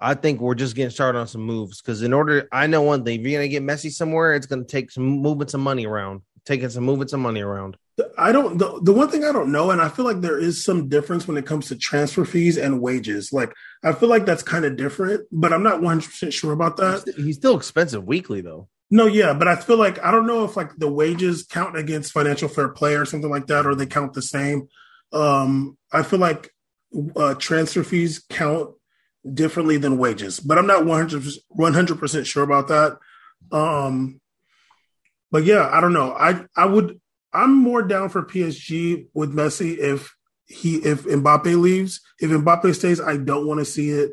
I think we're just getting started on some moves because in order, I know one thing: if you're gonna get Messi somewhere, it's gonna take some moving some money around, taking some moving some money around. I don't. The, the one thing I don't know, and I feel like there is some difference when it comes to transfer fees and wages. Like I feel like that's kind of different, but I'm not 100 percent sure about that. He's still expensive weekly though. No, yeah, but I feel like I don't know if like the wages count against financial fair play or something like that, or they count the same. Um, I feel like uh, transfer fees count differently than wages, but I'm not 100 percent sure about that. Um, but yeah, I don't know. I I would I'm more down for PSG with Messi if he if Mbappe leaves. If Mbappe stays, I don't want to see it.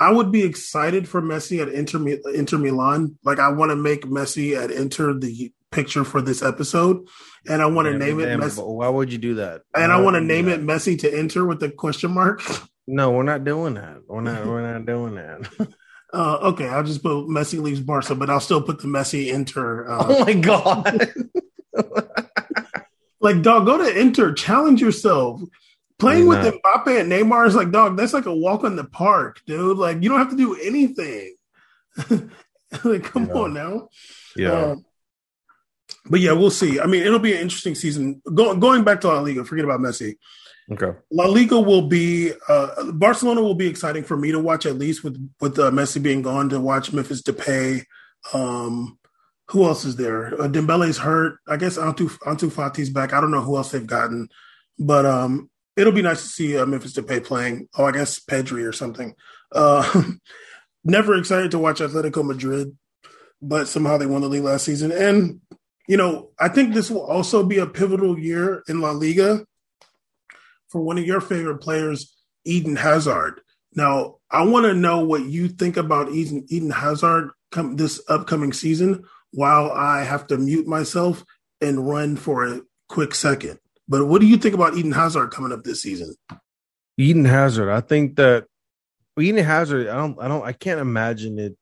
I would be excited for Messi at Inter, Inter Milan. Like I want to make Messi at Inter the picture for this episode, and I want to name it. Messi. Why would you do that? And I want to name it Messi to Inter with the question mark. No, we're not doing that. We're not. we're not doing that. Uh, okay, I'll just put Messi leaves Barca, but I'll still put the Messi Inter. Uh, oh my god! like, dog, go to Inter, challenge yourself. Playing with Mbappe and Neymar is like, dog, that's like a walk in the park, dude. Like, you don't have to do anything. like, come yeah. on now. Yeah. Uh, but yeah, we'll see. I mean, it'll be an interesting season. Go, going back to La Liga, forget about Messi. Okay. La Liga will be uh, Barcelona will be exciting for me to watch at least with with uh, Messi being gone to watch Memphis Depay. Um, who else is there? Uh, Dembele's hurt. I guess Ansu Ansu Fati's back. I don't know who else they've gotten, but um, it'll be nice to see uh, Memphis Depay playing. Oh, I guess Pedri or something. Uh, never excited to watch Atletico Madrid, but somehow they won the league last season. And you know, I think this will also be a pivotal year in La Liga for one of your favorite players, Eden Hazard. Now, I want to know what you think about Eden, Eden Hazard come this upcoming season while I have to mute myself and run for a quick second. But what do you think about Eden Hazard coming up this season? Eden Hazard, I think that Eden Hazard, I don't, I don't, I can't imagine it.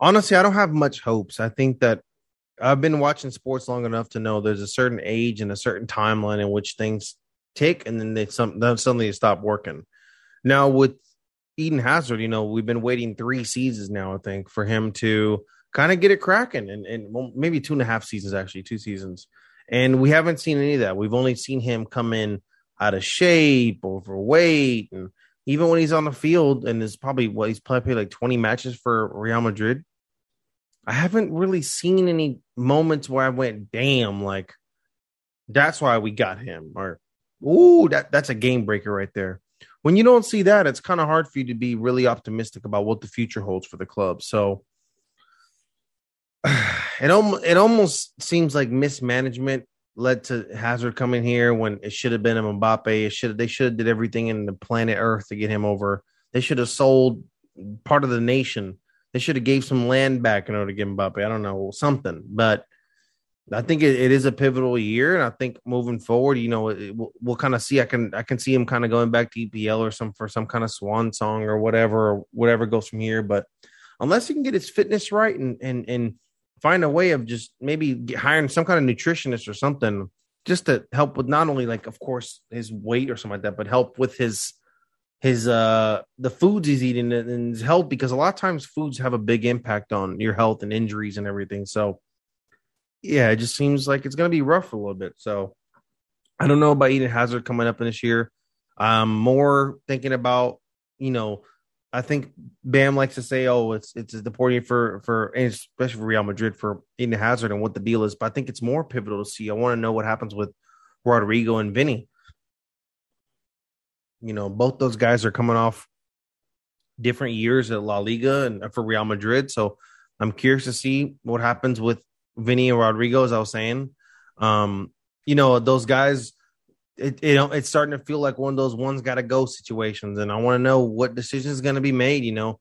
Honestly, I don't have much hopes. I think that I've been watching sports long enough to know there's a certain age and a certain timeline in which things tick, and then they some then suddenly stop working. Now with Eden Hazard, you know, we've been waiting three seasons now, I think, for him to kind of get it cracking, and, and well, maybe two and a half seasons actually, two seasons, and we haven't seen any of that. We've only seen him come in out of shape, overweight, and even when he's on the field and is probably what he's probably played like twenty matches for Real Madrid. I haven't really seen any moments where I went, damn, like that's why we got him, or Ooh, that, that's a game breaker right there. When you don't see that, it's kind of hard for you to be really optimistic about what the future holds for the club. So it almost it almost seems like mismanagement led to Hazard coming here when it should have been a Mbappe. It should they should have did everything in the planet Earth to get him over. They should have sold part of the nation. They should have gave some land back in order to get Mbappe. I don't know something, but I think it, it is a pivotal year, and I think moving forward, you know, it, we'll, we'll kind of see. I can I can see him kind of going back to EPL or some for some kind of swan song or whatever, or whatever goes from here. But unless he can get his fitness right and and and find a way of just maybe hiring some kind of nutritionist or something, just to help with not only like of course his weight or something like that, but help with his his uh the foods he's eating and his health because a lot of times foods have a big impact on your health and injuries and everything. So yeah, it just seems like it's going to be rough a little bit. So I don't know about Eden Hazard coming up in this year. I'm more thinking about, you know, I think Bam likes to say, "Oh, it's it's deporting for for especially for Real Madrid for Eden Hazard and what the deal is." But I think it's more pivotal to see. I want to know what happens with Rodrigo and Vinny. You know, both those guys are coming off different years at La Liga and for Real Madrid, so I'm curious to see what happens with Vinny and Rodrigo. as I was saying. Um, you know, those guys, it, it it's starting to feel like one of those ones got to go situations, and I want to know what decision is going to be made. You know,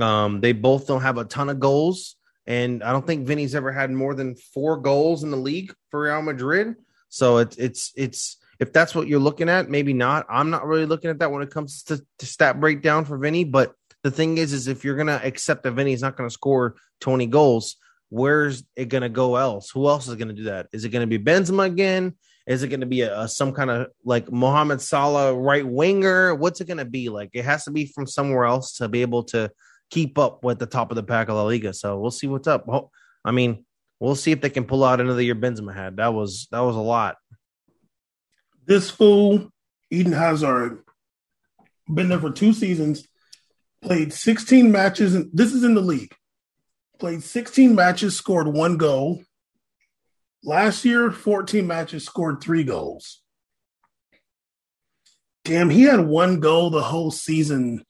um, they both don't have a ton of goals, and I don't think Vinny's ever had more than four goals in the league for Real Madrid. So it's it's it's if that's what you're looking at, maybe not. I'm not really looking at that when it comes to, to stat breakdown for Vinny. But the thing is, is if you're gonna accept that Vinny's not gonna score 20 goals, where's it going to go else? Who else is going to do that? Is it going to be Benzema again? Is it going to be a, a, some kind of like Mohamed Salah right winger? What's it going to be like? It has to be from somewhere else to be able to keep up with the top of the pack of La Liga. So we'll see what's up. I mean, we'll see if they can pull out another year Benzema had. That was that was a lot. This fool, Eden Hazard, been there for two seasons, played 16 matches, and this is in the league. Played 16 matches, scored one goal. Last year, 14 matches, scored three goals. Damn, he had one goal the whole season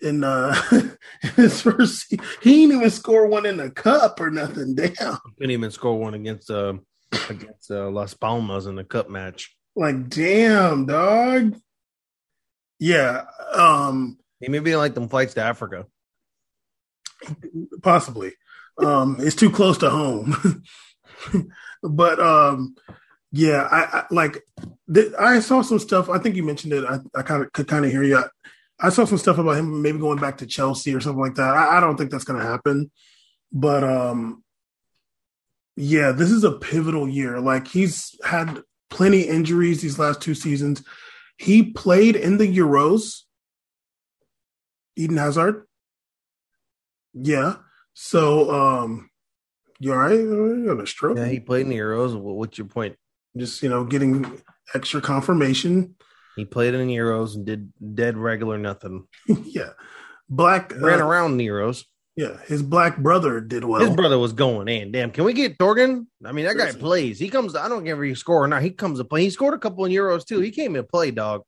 in uh his first he didn't even score one in the cup or nothing. Damn. Couldn't even score one against uh against uh, Las Palmas in the cup match. Like, damn, dog. Yeah. Um he may be like them flights to Africa. Possibly. Um it's too close to home. but um yeah, I, I like th- I saw some stuff. I think you mentioned it. I, I kind of could kind of hear you. I, I, saw some stuff about him maybe going back to Chelsea or something like that. I, I don't think that's going to happen. But um, yeah, this is a pivotal year. Like he's had plenty injuries these last two seasons. He played in the Euros. Eden Hazard. Yeah. So um you all right? You got a stroke? Yeah, he played in the Euros. What's your point? Just you know, getting extra confirmation. He played in the Euros and did dead regular nothing. yeah, black ran uh, around the Euros. Yeah, his black brother did well. His brother was going in. Damn, can we get Thorgan? I mean, that guy plays. He comes. I don't care if he score or not. He comes to play. He scored a couple in Euros too. He came in to play, dog.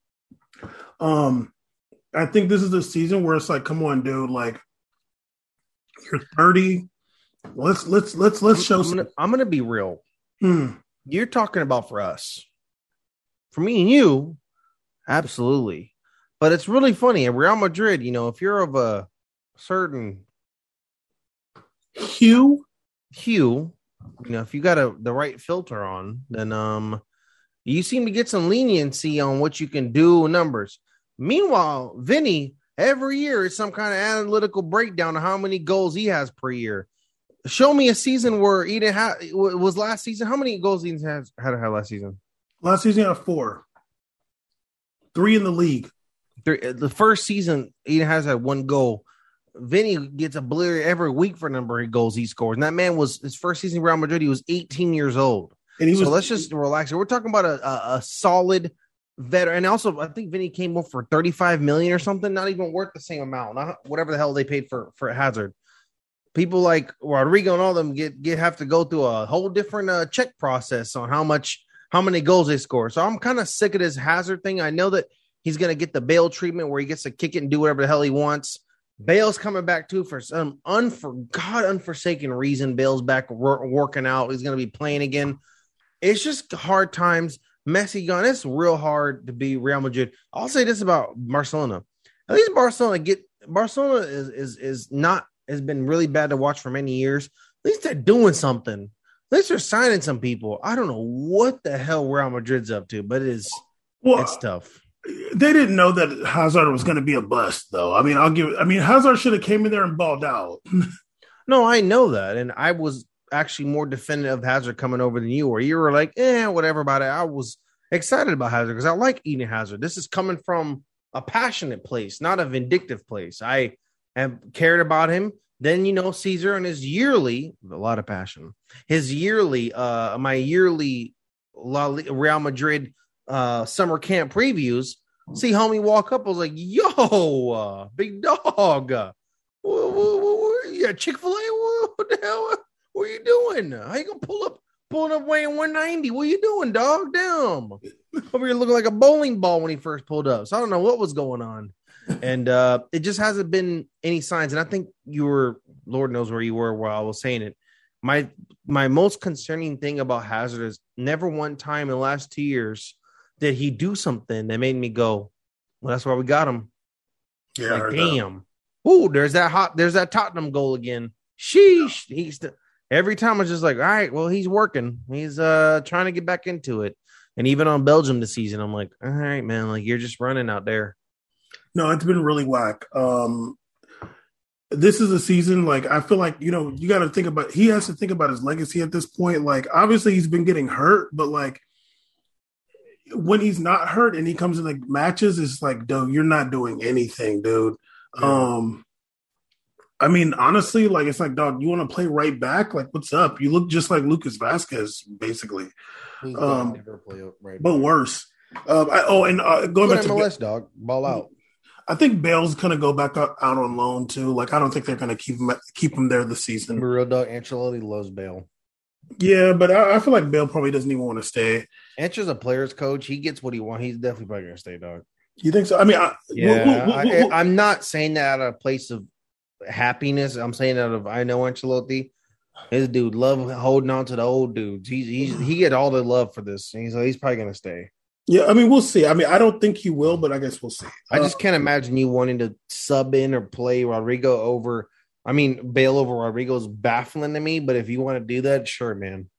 Um, I think this is the season where it's like, come on, dude. Like, you're 30. Let's let's let's let's show. I'm, gonna, I'm gonna, be real. Hmm. You're talking about for us, for me and you, absolutely. But it's really funny at Real Madrid. You know, if you're of a certain hue, hue, you know, if you got a the right filter on, then um, you seem to get some leniency on what you can do numbers. Meanwhile, Vinny every year is some kind of analytical breakdown of how many goals he has per year show me a season where Eden had was last season. How many goals Eden has had had last season? Last season had four, three in the league. Three, uh, the first season Eden has had one goal. Vinny gets a blur every week for number of goals he scores. And that man was his first season Real Madrid. He was 18 years old. And he was, so let's just relax. We're talking about a, a, a solid veteran. And also, I think Vinny came up for 35 million or something, not even worth the same amount, not whatever the hell they paid for for Hazard people like Rodrigo and all them get get have to go through a whole different uh, check process on how much how many goals they score. So I'm kind of sick of this Hazard thing. I know that he's gonna get the bail treatment where he gets to kick it and do whatever the hell he wants. Bale's coming back too for some unfor God unforsaken reason. Bale's back working out. He's gonna be playing again. It's just hard times. Messi gone. It's real hard to be Real Madrid. I'll say this about Barcelona. At least Barcelona get Barcelona is is is not has been really bad to watch for many years. At least they're doing something. At least they're signing some people. I don't know what the hell Real Madrid's up to, but it is well, it's tough. They didn't know that Hazard was going to be a bust, though. I mean, I'll give. I mean, Hazard should have came in there and balled out. no, I know that, and I was actually more definitive of Hazard coming over than you were. You were like, eh, whatever about it. I was excited about Hazard because I like Eden Hazard. This is coming from a passionate place, not a vindictive place. I have cared about him. Then you know Caesar and his yearly, a lot of passion. His yearly, uh, my yearly La Real Madrid uh summer camp previews. See homie walk up. I was like, "Yo, uh, big dog, uh, yeah, Chick Fil A. What the hell? What are you doing? How you gonna pull up, pulling up weighing 190? What are you doing, dog? Damn, over here looking like a bowling ball when he first pulled up. So I don't know what was going on and uh, it just hasn't been any signs. And I think you were, Lord knows where you were while I was saying it. My my most concerning thing about Hazard is never one time in the last two years did he do something that made me go, "Well, that's why we got him." Yeah, like, damn. Ooh, there's that hot. There's that Tottenham goal again. Sheesh. He's the, every time I was just like, all right, well, he's working. He's uh trying to get back into it. And even on Belgium this season, I'm like, all right, man, like you're just running out there. No, it's been really whack. Um, this is a season like I feel like you know you got to think about he has to think about his legacy at this point. Like obviously he's been getting hurt, but like when he's not hurt and he comes in like matches, it's like, dude, you're not doing anything, dude. Yeah. Um, I mean, honestly, like it's like, dog, you want to play right back? Like, what's up? You look just like Lucas Vázquez, basically. Um, right but worse. Uh, I, oh, and uh, going back to MLS, dog, ball out. I think Bale's gonna go back out, on loan too. Like, I don't think they're gonna keep him keep him there this season. Real dog, Ancelotti loves Bale. Yeah, but I, I, feel like Bale probably doesn't even want to stay. Ance's a player's coach. He gets what he wants. He's definitely probably gonna stay, dog. You think so? I mean, I, yeah, I, am not saying that out of a place of happiness. I'm saying out of I know Ancelotti. His dude love holding on to the old dudes. He's, he's he get all the love for this. He's he's probably gonna stay. Yeah, I mean, we'll see. I mean, I don't think he will, but I guess we'll see. I just uh, can't imagine you wanting to sub in or play Rodrigo over. I mean, Bale over Rodrigo is baffling to me, but if you want to do that, sure, man.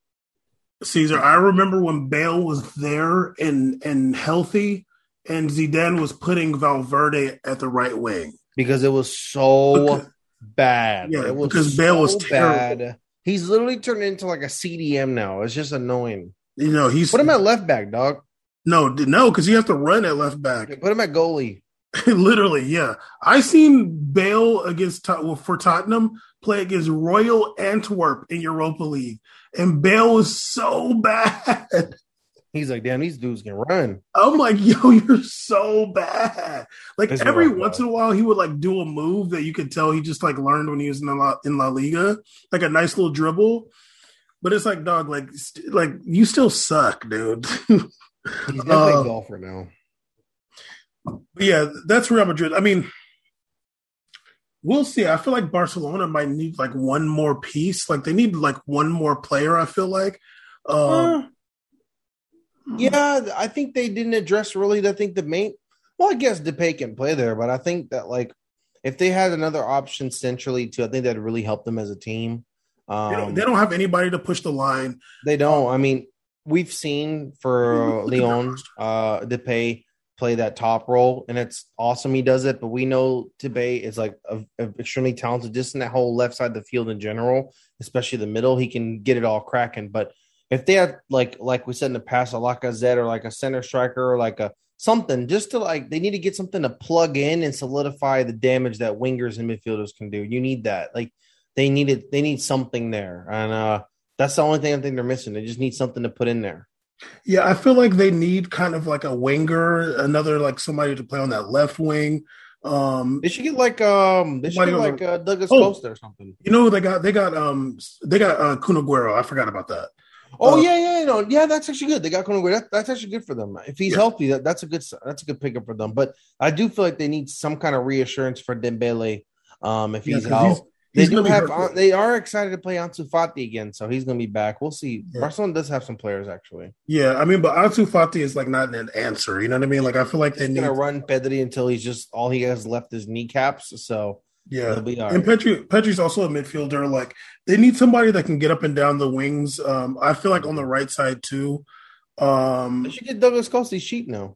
Caesar, I remember when Bale was there and and healthy, and Zidane was putting Valverde at the right wing because it was so because, bad. Yeah, it was because Bale so was terrible. Bad. He's literally turned into like a CDM now. It's just annoying. You know, he's put him at left back, dog. No, no, because you have to run at left back. Put him at goalie. Literally, yeah. I seen Bale against well, for Tottenham play against Royal Antwerp in Europa League, and Bale was so bad. He's like, damn, these dudes can run. I'm like, yo, you're so bad. Like it's every once in a while, he would like do a move that you could tell he just like learned when he was in La, in La Liga, like a nice little dribble. But it's like, dog, like, st- like you still suck, dude. He's definitely uh, a golfer now. yeah, that's Real Madrid. I mean, we'll see. I feel like Barcelona might need like one more piece. Like they need like one more player. I feel like. Uh, yeah, I think they didn't address really. I think the main. Well, I guess Depay can play there, but I think that like if they had another option centrally too, I think that'd really help them as a team. Um, they, don't, they, don't, have anybody to push the line. They don't. I mean, we've seen for Lyon uh, Depay play that top role, and it's awesome. He does it, but we know Depay is like a, a extremely talented, just in that whole left side of the field in general, especially the middle. He can get it all cracking, but if they had like like we said in the past, a Lacazette or like a center striker or like a something, just to like they need to get something to plug in and solidify the damage that wingers and midfielders can do. You need that. Like they needed they need something there. And uh that's the only thing I think they're missing. They just need something to put in there. Yeah, I feel like they need kind of like a winger, another like somebody to play on that left wing. Um, they should get like um, they should get like uh, Douglas oh, Costa or something. You know, they got they got um, they got uh, Kun Aguero. I forgot about that. Oh uh, yeah, yeah, you know, yeah, that's actually good. They got Conor that, that's actually good for them. If he's yeah. healthy, that, that's a good that's a good pickup for them. But I do feel like they need some kind of reassurance for Dembele. Um, if he's yeah, out, he's, they he's do have uh, they are excited to play Ansu Fati again, so he's going to be back. We'll see. Yeah. Barcelona does have some players actually. Yeah, I mean, but Ansu Fati is like not an answer. You know what I mean? Like I feel like they he's need to run Pedri until he's just all he has left is kneecaps. So yeah, and Pedri Pedri's also a midfielder. Like they need somebody that can get up and down the wings. Um, I feel like on the right side too. Um, they should get Douglas Costa's sheet now.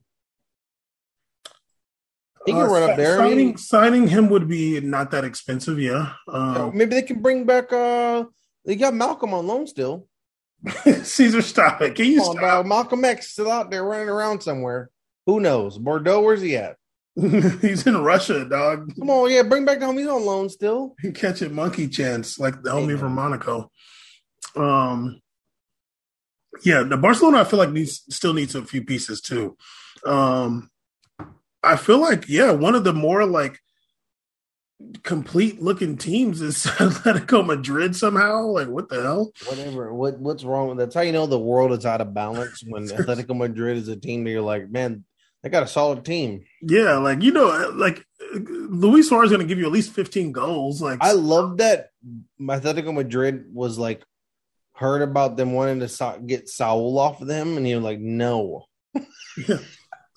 He can uh, run up there. Signing, I mean, signing him would be not that expensive. Yeah. Um, maybe they can bring back. uh They got Malcom on loan still. Caesar, stop it! Can you Come stop? On, Malcolm X still out there running around somewhere. Who knows? Bordeaux, where's he at? He's in Russia, dog. Come on, yeah, bring back the He's on loan still. He catch it monkey chance like the homie from Monaco. Um, yeah, the Barcelona I feel like needs still needs a few pieces too. Um, I feel like yeah, one of the more like complete looking teams is Atletico Madrid somehow. Like what the hell? Whatever. What what's wrong with that? That's how you know the world is out of balance when Atletico Madrid is a team that you're like, man, they got a solid team. Yeah, like you know, like Luis Suarez is going to give you at least fifteen goals. Like I love that my Atletico Madrid was like heard about them wanting to get Saul off of them, and you're like, no. yeah.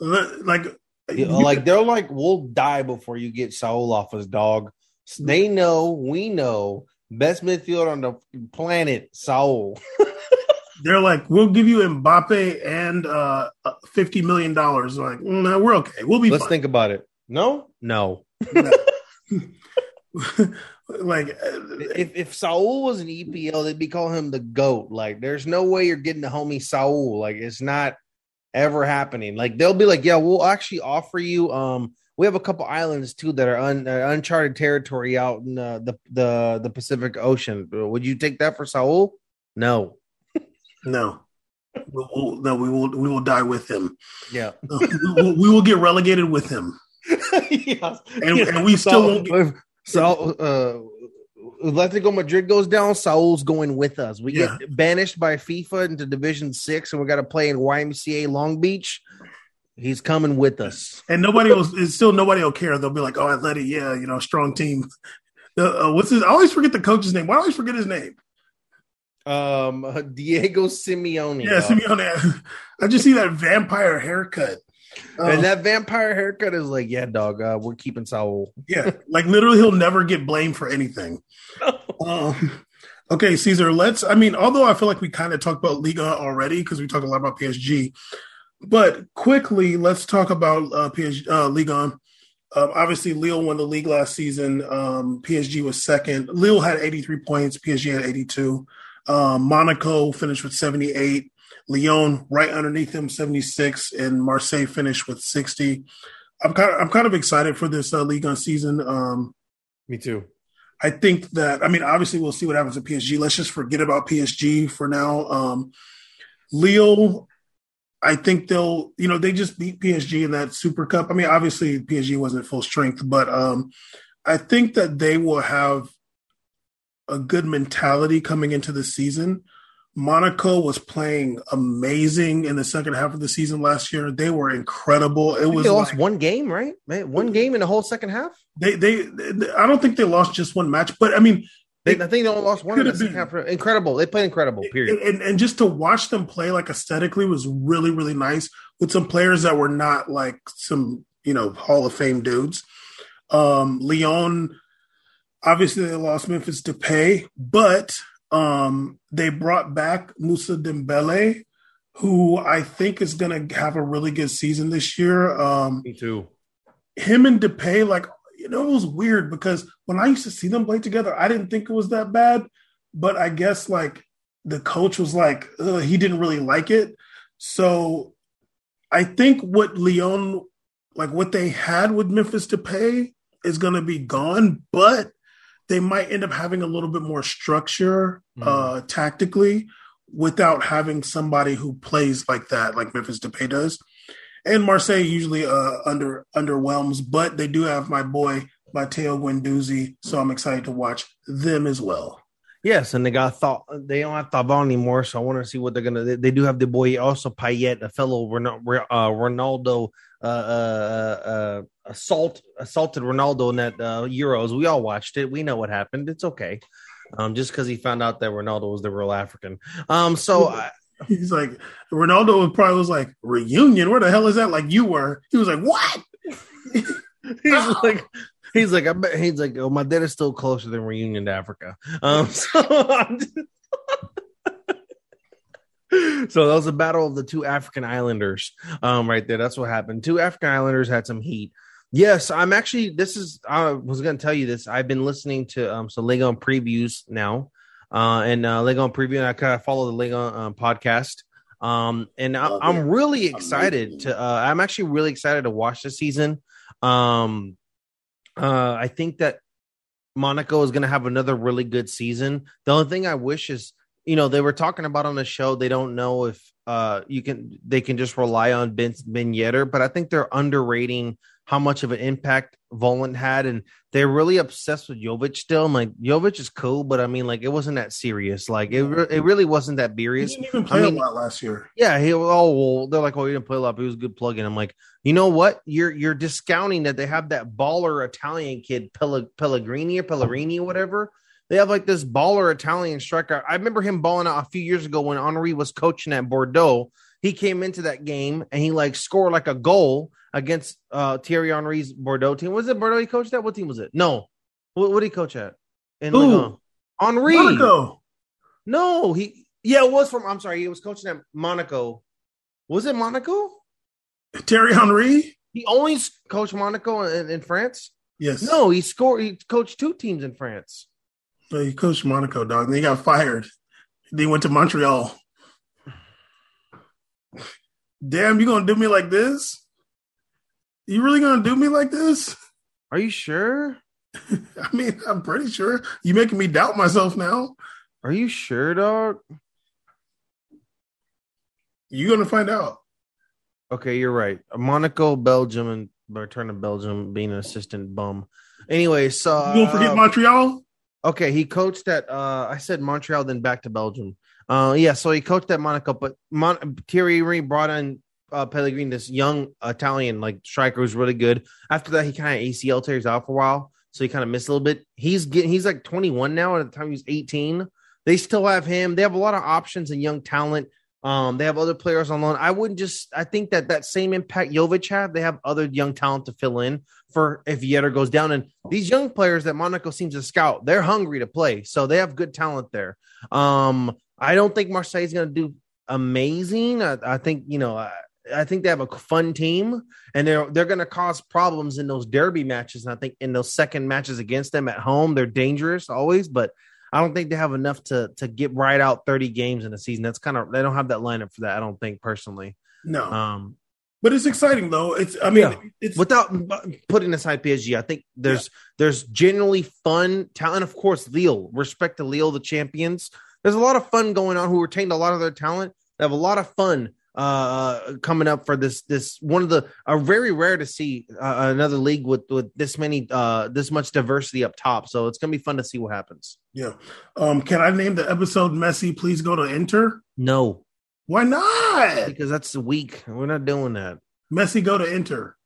Like, like they're like, we'll die before you get Saul off us, dog. Mm-hmm. They know, we know, best midfielder on the planet, Saul. they're like, we'll give you Mbappe and uh, uh fifty million dollars. Like, mm, no, we're okay. We'll be. Let's fine. think about it. No, no. no. like uh, if if Saul was an EPL, they'd be calling him the goat. Like, there's no way you're getting the homie Saul. Like, it's not ever happening. Like, they'll be like, yeah, we'll actually offer you. Um, we have a couple islands too that are un, uh, uncharted territory out in uh, the the the Pacific Ocean. Would you take that for Saul? No, no. We'll, we'll, no, we will. We will die with him. Yeah, we, will, we will get relegated with him. yes. and, and, we still so, won't. Get, so, uh, Atletico Madrid goes down. Saul's going with us. We yeah. get banished by FIFA into Division Six, and we got to play in YMCA Long Beach. He's coming with us, and nobody will. Still, nobody will care. They'll be like, "Oh, Atleti, yeah, you know, strong team." Uh, what's his? I always forget the coach's name. Why do I always forget his name? Um, Diego Simeone. Yeah, Simeone. I just see that vampire haircut. And that vampire haircut is like, yeah, dog, uh, we're keeping Saul. yeah, like literally, he'll never get blamed for anything. um, okay, Caesar, let's. I mean, although I feel like we kind of talked about Liga already because we talked a lot about PSG, but quickly, let's talk about uh, PSG, uh, Liga. Um, obviously, Lille won the league last season. Um, PSG was second. Lille had 83 points. PSG had 82. Um, Monaco finished with 78. Lyon right underneath him, 76, and Marseille finished with 60. I'm kind of I'm kind of excited for this uh, league on season. Um, Me too. I think that I mean obviously we'll see what happens at PSG. Let's just forget about PSG for now. Um, Lille, I think they'll you know they just beat PSG in that Super Cup. I mean obviously PSG wasn't full strength, but um, I think that they will have a good mentality coming into the season. Monaco was playing amazing in the second half of the season last year. They were incredible. It was they lost like, one game, right? One game in the whole second half. They, they, they, I don't think they lost just one match, but I mean, they, I think they only lost one in the second half. Incredible. They played incredible. Period. And, and just to watch them play like aesthetically was really really nice with some players that were not like some you know Hall of Fame dudes. Um, Lyon obviously they lost Memphis Depay, but um, they brought back Moussa Dembele, who I think is going to have a really good season this year. Um, Me too. Him and Depay, like you know, it was weird because when I used to see them play together, I didn't think it was that bad, but I guess like the coach was like he didn't really like it, so I think what Lyon, like what they had with Memphis Depay, is going to be gone, but they might end up having a little bit more structure mm. uh, tactically without having somebody who plays like that, like Memphis Depay does. And Marseille usually uh, under underwhelms, but they do have my boy Matteo Guendouzi, so I'm excited to watch them as well. Yes, and they got thought they don't have Thauvin anymore, so I want to see what they're gonna. They, they do have the boy also Payet, a fellow uh, Ronaldo uh, uh, uh, assault assaulted Ronaldo in that uh, Euros. We all watched it. We know what happened. It's okay. Um, just because he found out that Ronaldo was the real African. Um, so I, he's like Ronaldo probably was like reunion. Where the hell is that? Like you were. He was like what? he's like. He's like, I bet he's like, oh, my dad is still closer than reunion to Africa. Um, so so that was a battle of the two African Islanders, um, right there. That's what happened. Two African Islanders had some heat. Yes, I'm actually. This is. I was going to tell you this. I've been listening to um some Lego previews now, uh, and uh, Lego preview. And I kind of follow the Lego um, podcast. Um, and I, am oh, really excited to. Uh, I'm actually really excited to watch the season. Um, uh, I think that Monaco is going to have another really good season. The only thing I wish is you know, they were talking about on the show. They don't know if uh you can they can just rely on Ben Ben Yedder, but I think they're underrating how much of an impact Volland had, and they're really obsessed with Jovic still. I'm like, Jovic is cool, but I mean, like, it wasn't that serious. Like, it, it really wasn't that serious. He didn't even play I mean, a lot last year. Yeah, he oh well, they're like, oh, he didn't play a lot, but he was a good plug-in. I'm like, you know what? You're you're discounting that they have that baller Italian kid Pellegrini or Pellegrini or whatever they have like this baller Italian striker. I remember him balling out a few years ago when Henry was coaching at Bordeaux. He came into that game and he like scored like a goal against uh Thierry Henry's Bordeaux team. Was it Bordeaux he coached at? What team was it? No. What, what did he coach at? In Who? Henry. Monaco. No, he yeah, it was from I'm sorry, he was coaching at Monaco. Was it Monaco? Thierry Henry? He only coached Monaco in, in France. Yes. No, he scored. He coached two teams in France. He coached Monaco, dog. Then he got fired. Then he went to Montreal. Damn, you gonna do me like this? You really gonna do me like this? Are you sure? I mean, I'm pretty sure. You making me doubt myself now. Are you sure, dog? You gonna find out. Okay, you're right. Monaco, Belgium, and return to Belgium being an assistant bum. Anyway, so You gonna forget uh, Montreal? Okay, he coached at uh I said Montreal, then back to Belgium. Uh yeah, so he coached at Monaco, but Mon- Thierry Henry brought in uh Pellegrini, this young Italian like striker who's really good. After that, he kind of ACL tears out for a while, so he kind of missed a little bit. He's getting he's like 21 now. At the time he was 18, they still have him. They have a lot of options and young talent. Um, they have other players on loan. I wouldn't just. I think that that same impact Jovic have. They have other young talent to fill in for if Yedder goes down. And these young players that Monaco seems to scout, they're hungry to play, so they have good talent there. Um, I don't think Marseille is going to do amazing. I, I think you know. I, I think they have a fun team, and they're they're going to cause problems in those derby matches. And I think in those second matches against them at home, they're dangerous always. But I don't think they have enough to to get right out thirty games in a season. That's kind of they don't have that lineup for that. I don't think personally. No. Um, but it's exciting though. It's I mean Yeah. it's without putting aside PSG, I think there's there's generally fun talent. Of course, Lille, respect to Lille, the champions. There's a lot of fun going on. Who retained a lot of their talent. They have a lot of fun uh coming up for this this one of the uh, very rare to see uh, another league with with this many uh this much diversity up top so it's gonna be fun to see what happens yeah. Um can I name the episode Messi please go to Inter. no Why not? because that's weak we're not doing that Messi go to Inter.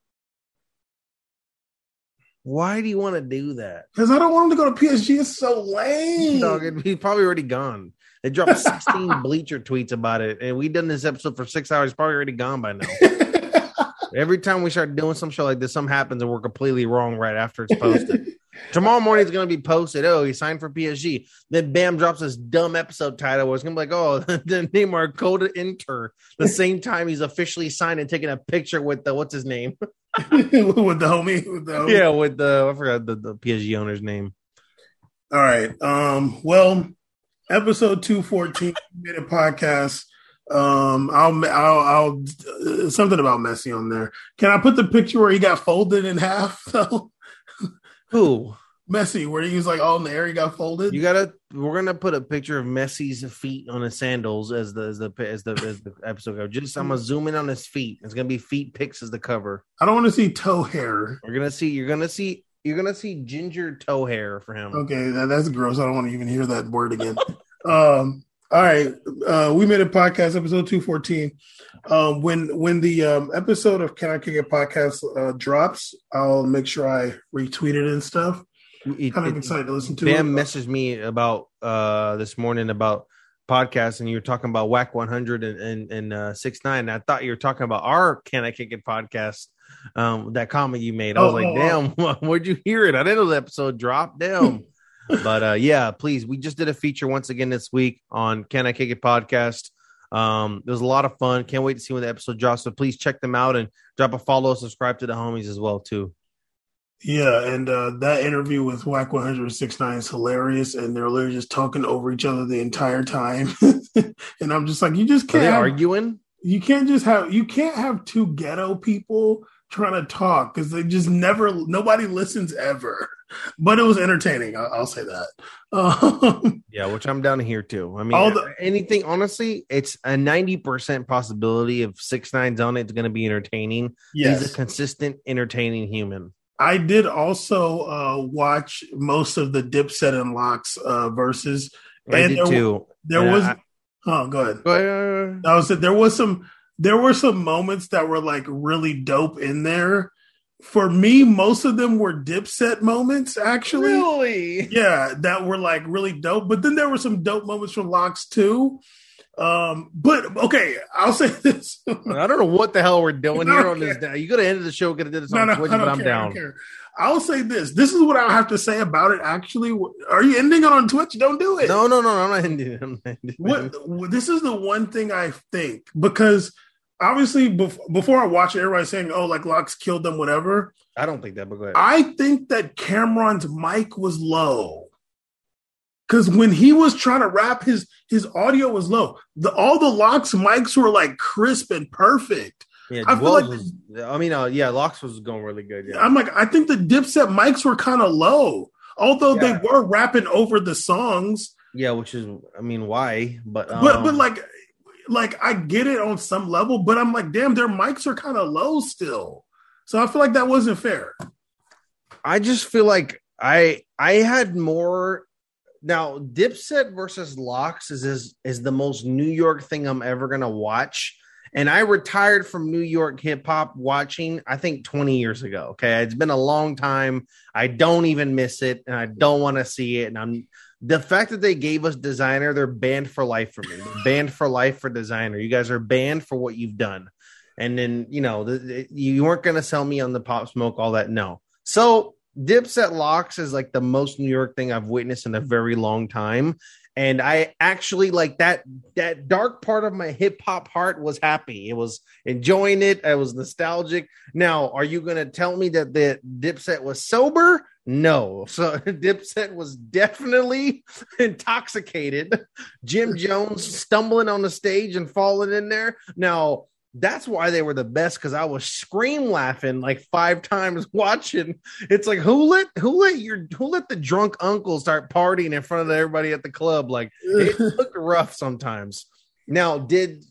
why do you want to do that Because I don't want him to go to PSG. It's so lame. Dog, he's probably already gone. They dropped 16 bleacher tweets about it, and we done this episode for six hours. Probably already gone by now. Every time we start doing some show like this, something happens and we're completely wrong right after it's posted. Tomorrow morning it's going to be posted. Oh, he signed for PSG. Then Bam drops this dumb episode title where it's going to be like, oh, the Neymar go to Inter. The same time he's officially signed and taking a picture with the what's his name? with the homie. With the homie. Yeah, with the I forgot the, the PSG owner's name. All right. Um, well, episode 214 minute podcast. Um, I'll, I'll, I'll, uh, something about Messi on there. Can I put the picture where he got folded in half? though? Who? Messi, where he was like all in the air, he got folded. You gotta. We're gonna put a picture of Messi's feet on his sandals as the as the as the, as the episode goes. Just I'm gonna zoom in on his feet. It's gonna be feet pics as the cover. I don't want to see toe hair. We're gonna see. You're gonna see. You're gonna see ginger toe hair for him. Okay, that, that's gross. I don't want to even hear that word again. um, all right, uh, we made a podcast episode two fourteen. Um, when when the um, episode of Can I Kick It podcast uh, drops, I'll make sure I retweet it and stuff. It- Kind of it- excited to listen to Bam it. messaged me about uh this morning about podcasts, and you were talking about Wack 100 and and, and uh, six nine. I thought you were talking about our Can I Kick It podcast. Um, that comment you made, I was Oh, like, oh, "Damn, where'd you hear it? I didn't know the episode dropped. Damn." but uh, yeah, please, we just did a feature once again this week on Can I Kick It podcast. Um, it was a lot of fun. Can't wait to see when the episode drops. So please check them out and drop a follow, subscribe to the homies as well too. Yeah, and uh, that interview with Wack 169 is hilarious, and they're literally just talking over each other the entire time. and I'm just like, you just can't have, arguing? you can't just have you can't have two ghetto people trying to talk because they just never nobody listens ever. But it was entertaining. I'll, I'll say that. Um, Yeah, which I'm down here too. I mean, the- anything honestly, it's a 90% possibility of six nines on it's going to be entertaining. He's a consistent, entertaining human. I did also uh, watch most of the Dipset and LOX uh, Verzuz. I And did there- too. There was I- oh, go ahead. Go ahead. I was there was some there were some moments that were like really dope in there. For me, most of them were Dipset moments, actually. Really? Yeah, that were like really dope. But then there were some dope moments from LOX too. Um, but okay, I'll say this. I don't know what the hell we're doing I here don't on this. You could have ended the show, could have did this no, on no, Twitch, but I'm care, down. I'll say this. This is what I have to say about it. Actually, are you ending it on Twitch? Don't do it. No, no, no, I'm not ending it. I'm not ending it. what, what this is the one thing I think because obviously bef- before I watch it, everybody's saying, "Oh, like LOX killed them," whatever. I don't think that, but go ahead. I think that Cam'ron's mic was low. Cause when he was trying to rap, his his audio was low. The all the LOX mics were like crisp and perfect. yeah, I feel like- was, I mean, uh, yeah, LOX was going really good. Yeah, I'm like, I think the Dipset mics were kind of low, although Yeah. they were rapping over the songs. yeah, which is, I mean, why? But um, But but like, like I get it on some level, but I'm like, damn, their mics are kind of low still. So I feel like that wasn't fair. I just feel like I I had more. Now, Dipset versus LOX is is, is the most New York thing I'm ever gonna watch. And I retired from New York hip hop watching, I think 20 years ago. Okay. It's been a long time. I don't even miss it and I don't want to see it. And I'm the fact that they gave us Desiigner, they're banned for life for me. They're banned for life for Desiigner. You guys are banned for what you've done. And then, you know, the, the- you weren't going to sell me on the pop smoke, all that. No. So Dipset LOX is like the most New York thing I've witnessed in a very long time. And I actually like that that dark part of my hip hop heart was happy. It was enjoying it. I was nostalgic. Now, are you gonna tell me that the Dipset was sober? No. So Dipset was definitely intoxicated. Jim Jones stumbling on the stage and falling in there. Now, that's why they were the best because I was scream laughing like five times watching. It's like who let who let your who let the drunk uncle start partying in front of everybody at the club? Like it looked rough sometimes. Now, did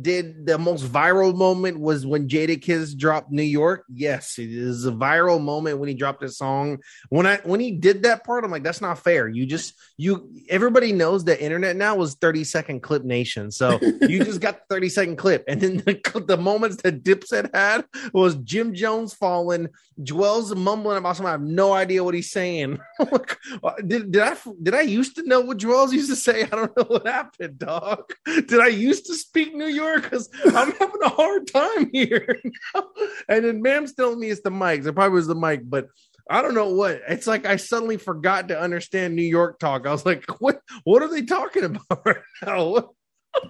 did the most viral moment was when Jadakiss dropped New York? Yes, it is a viral moment when he dropped his song. When I when he did that part, I'm like, that's not fair. You just you everybody knows the internet now was 30 second clip nation. So you just got the 30 second clip. And then the, the moments that Dipset had was Jim Jones falling, Juelz mumbling about something. I have no idea what he's saying. Uh, did, did I did I used to know what Juelz used to say? I don't know what happened, dog. Did I used to speak New York? Because I'm having a hard time here. and then Mam's telling me it's the mics. It probably was the mic, but I don't know what. It's like I suddenly forgot to understand New York talk. I was like, what what are they talking about right now?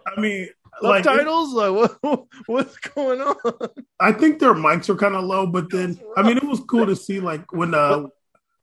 I mean, like subtitles? Like, what, what's going on? I think their mics are kind of low, but then I mean, it was cool to see like when uh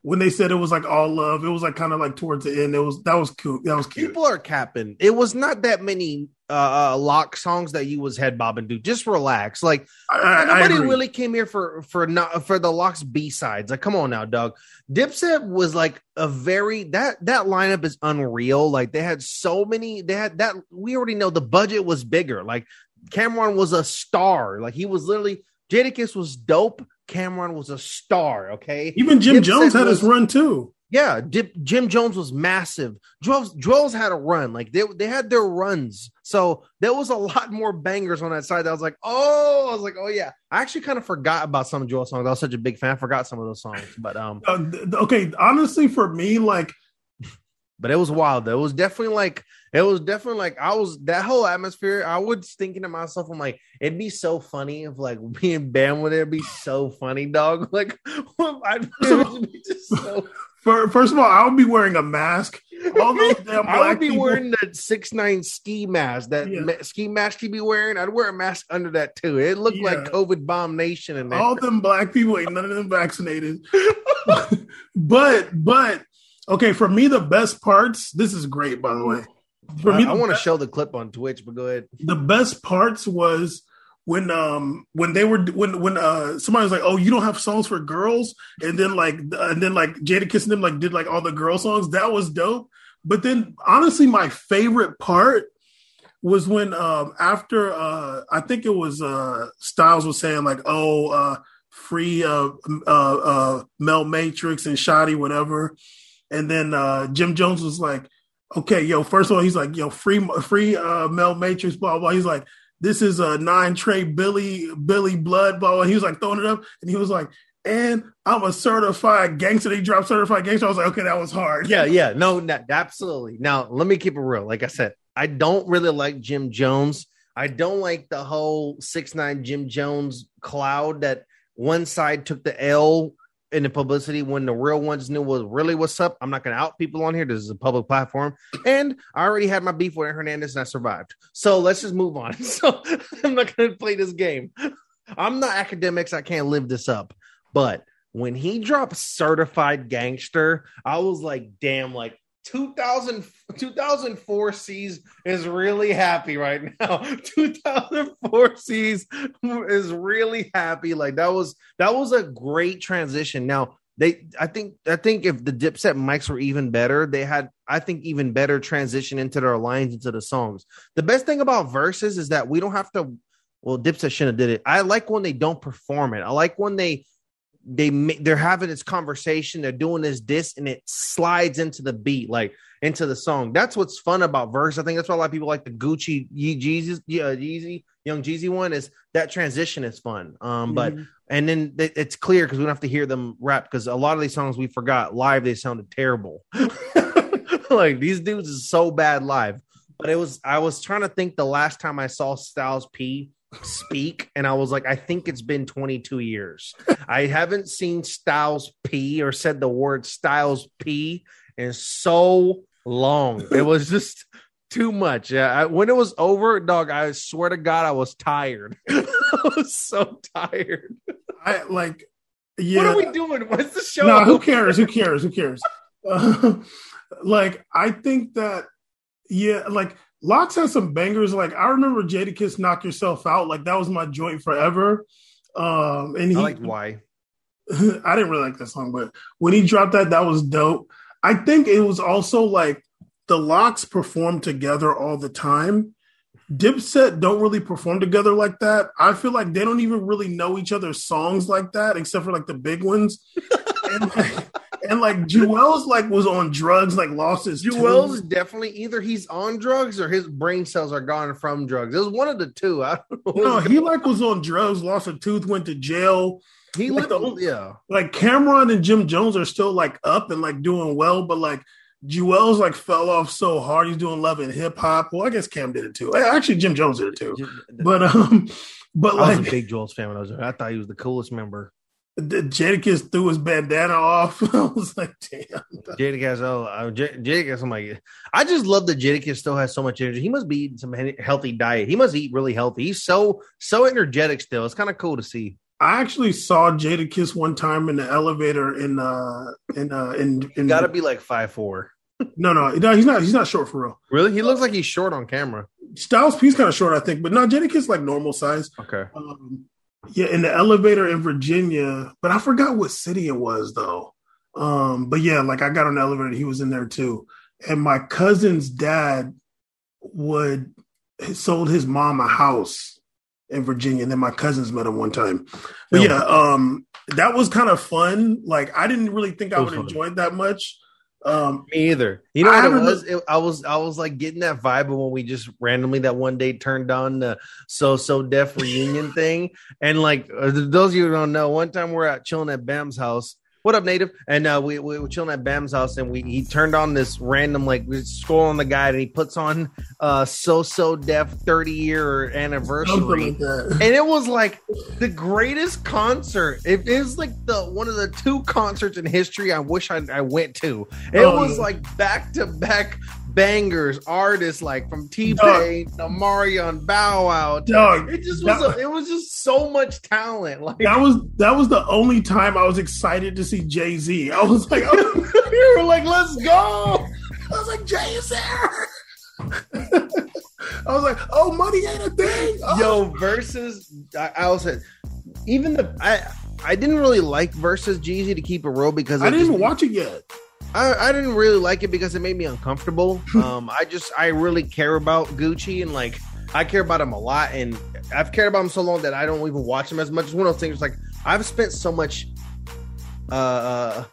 when they said it was like all love, it was like kind of like towards the end. It was that was cute. That was cute. People are capping. It was not that many uh, uh lock songs that you was head bobbing to. Just relax. Like I, I, I nobody agree. really came here for for not for the LOX B sides. Like, come on now, Doug. Dipset was like a very that that lineup is unreal. Like they had so many. They had that. We already know the budget was bigger. Like Cam'ron was a star. Like he was literally Jadakiss was dope. Cam'ron was a star. Okay, Even Jim Dipset Jones had his run too. yeah, Dip, Jim Jones was massive. Juelz, Juelz had a run. Like they, they had their runs. So there was a lot more bangers on that side. That I was like, oh, I was like, oh yeah. I actually kind of forgot about some of Juelz songs. I was such a big fan. I forgot some of those songs. But um, Uh, okay, honestly, for me, like but it was wild. though. It was definitely like it was definitely like I was that whole atmosphere. I was thinking to myself, I'm like, it'd be so funny if like being banned with it. It'd be so funny, dog. Like I'd be just so first of all, I would be wearing a mask. All those damn I would be people. wearing the six nine ski mask. That Yeah. ma- ski mask you be wearing. I'd wear a mask under that too. It looked Yeah. like COVID bomb nation there. all them black people ain't none of them vaccinated. but but okay, for me the best parts. This is great, by the way. For I, me, I want to show the clip on Twitch, but go ahead. the best parts was when um when they were when when uh somebody was like oh you don't have songs for girls? And then like and then like Jada kissing them like did like all the girl songs. That was dope. But then honestly my favorite part was when um after uh I think it was uh Styles was saying like oh uh free uh uh uh Mel Matrix and Shoddy whatever. And then uh Jim Jones was like okay yo first of all he's like yo free free uh Mel Matrix blah blah. He's like this is a nine tray Billy Billy Blood blah blah he was like throwing it up and he was like and I'm a certified gangster they dropped certified gangster I was like okay that was hard Yeah, yeah, no, no, absolutely. Now let me keep it real. Like I said, I don't really like Jim Jones. I don't like the whole six nine Jim Jones cloud that one side took the L in the publicity when the real ones knew what really what's up. I'm not going to out people on here. This is a public platform, and I already had my beef with Hernandez, and I survived. So let's just move on. So I'm not going to play this game. I'm not academics. I can't live this up. But when he dropped certified gangster, I was like, damn, like 2000, 2004 C's is really happy right now. 2004 C's is really happy. Like that was that was a great transition. Now they I think I think if the Dipset mics were even better, they had I think even better transition into their lines into the songs. The best thing about Verzuz is that we don't have to well Dipset shouldn't have did it. I like when they don't perform it. I like when they they they're having this conversation, they're doing this this, and it slides into the beat, like into the song. That's what's fun about verse. I think that's why a lot of people like the Gucci Yeezy, yeah, Yeezy, Young Jeezy one is that transition is fun. Um, but mm-hmm. and then it's clear because we don't have to hear them rap because a lot of these songs we forgot live they sounded terrible. like these dudes is so bad live. But it was I was trying to think the last time I saw Styles P speak and I was like, I think it's been 22 years. I haven't seen Styles P or said the word Styles P in so long. It was just too much. Yeah, I, when it was over, dog, I swear to God, I was tired. I was so tired. I like, yeah. What are we doing? What's the show? No, who cares? Who cares? Who cares? Uh, like, I think that, yeah, like LOX has some bangers. Like I remember Jadakiss "Knock Yourself Out." Like that was my joint forever. Um, and he, I like why. I didn't really like that song, but when he dropped that, that was dope. I think it was also like the LOX perform together all the time. Dipset don't really perform together like that. I feel like they don't even really know each other's songs like that, except for like the big ones. and like, and like Juelz like was on drugs, like lost his. Juelz tooth. definitely either he's on drugs or his brain cells are gone from drugs. It was one of the two. I don't know. No, he like was on drugs, lost a tooth, went to jail. He like the, yeah. Like Cam'ron and Jim Jones are still like up and like doing well, but like Juelz like fell off so hard. He's doing love and hip hop. Well, I guess Cam did it too. Actually, Jim Jones did it too. But um, but I like, was a big Juelz fan when I was there. I thought he was the coolest member. Jadakiss threw his bandana off. I was like, damn. Jadakiss, oh, uh, Jadakiss, I'm like, I just love that Jadakiss still has so much energy. He must be eating some healthy diet. He must eat really healthy. He's so so energetic still. It's kind of cool to see. I actually saw Jadakiss one time in the elevator in uh in uh in, in gotta be like five four. no, no, no, he's not. He's not short for real. Really, he looks like he's short on camera. Styles P's kind of short, I think, but no, Jadakiss like normal size. Okay. Um, yeah, in the elevator in Virginia, but I forgot what city it was though. Um, but yeah, like I got on the elevator, he was in there too. And my cousin's dad would sold his mom a house in Virginia, and then my cousins met him one time. But yeah, um, that was kind of fun. Like I didn't really think I would enjoy it that much. Um, Me either. You know I what it was? It, I was I was like getting that vibe when we just randomly that one day turned on the So So Def reunion thing, and like uh, those of you who don't know, one time we're out chilling at Bam's house, what up, native? And uh, we, we were chilling at Bam's house, and we he turned on this random like we scroll on the guide, and he puts on uh so so def 30 year anniversary, and it was like the greatest concert. It is like the one of the two concerts in history I wish I, I went to. It oh, was yeah. like back to back bangers, artists like from T Pain to Marion Bow Wow. Dog, it just was that, a, it was just so much talent. Like that was that was the only time I was excited to see Jay Z. I was like, oh, you were like, let's go. I was like, Jay is there. I was like, oh, money ain't a thing. Oh. Yo, versus I, I was even the I I didn't really like versus Jeezy to keep it real because I didn't even watch it yet. I, I didn't really like it because it made me uncomfortable. um, I just I really care about Gucci and like I care about him a lot, and I've cared about him so long that I don't even watch him as much. It's one of those things like I've spent so much uh,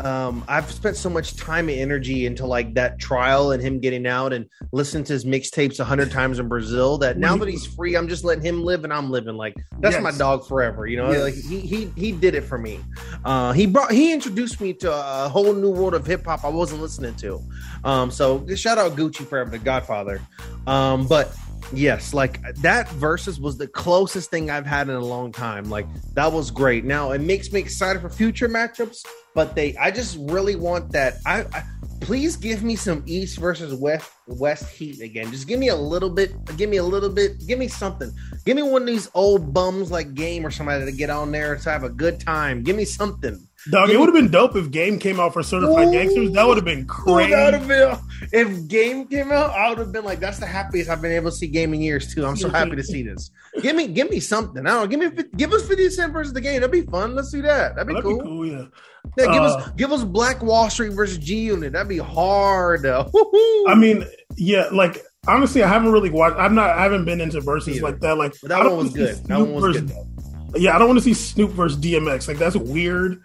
um, I've spent so much time and energy into like that trial and him getting out and listening to his mixtapes a hundred times in Brazil that now that he's free, I'm just letting him live and I'm living like that's yes. my dog forever. You know, yes. like he he he did it for me. Uh, he brought he introduced me to a whole new world of hip hop I wasn't listening to. Um, so shout out Gucci forever, the Godfather. Um, but Yes, like that Verzuz was the closest thing I've had in a long time. Like that was great. Now it makes me excited for future matchups, but they I just really want that. I, I please give me some East versus West West Heat again. Just give me a little bit. Give me a little bit. Give me something. Give me one of these old bums like Game or somebody to get on there to have a good time. Give me something. Dog, it would have been dope if Game came out for Certified Ooh, Gangsters. That would have been crazy. Been, if Game came out, I would have been like, "That's the happiest I've been able to see Game in years too." I'm so happy to see this. Give me, give me something. I don't know, give me, give us 50 Cent versus the Game. That'd be fun. Let's do that. That'd be, That'd cool. be cool. Yeah. Yeah, give uh, us, give us Black Wall Street versus G Unit. That'd be hard. I mean, yeah, like honestly, I haven't really watched. I'm not. I haven't been into Verzuz like that. Like but that one was good. That one was versus, good. Yeah, I don't want to see Snoop versus DMX. Like that's weird.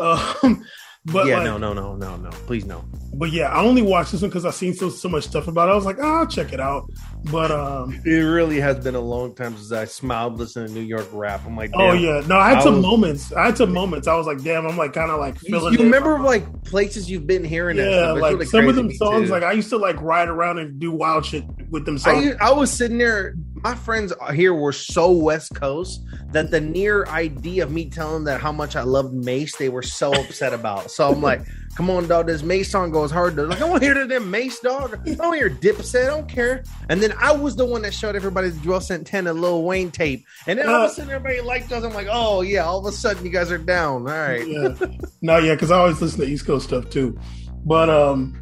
Um, but yeah, like, no, no, no, no, no. Please no. But yeah, I only watched this one because I seen so so much stuff about it. I was like, oh, I'll check it out. But um, it really has been a long time since I smiled listening to New York rap. I'm like, oh yeah, no, I had I some was, moments. I had some moments. I was like, damn, I'm like kind of like feeling. You, you remember like places you've been hearing? Yeah, like really some of them songs. Too. Like I used to like ride around and do wild shit with them songs. I, I was sitting there. My friends here were so West Coast that the near idea of me telling them that how much I loved Mase, they were so upset about. So I'm like. Come on, dog. This Mase song goes hard. Like, I want to hear that damn Mase, dog. I don't hear Dipset. I don't care. And then I was the one that showed everybody the Juelz Santana Lil Wayne tape. And then all of a uh, sudden, everybody liked us. I'm like, oh, yeah, all of a sudden, you guys are down. All right. Yeah. no, yeah, because I always listen to East Coast stuff too. But, um,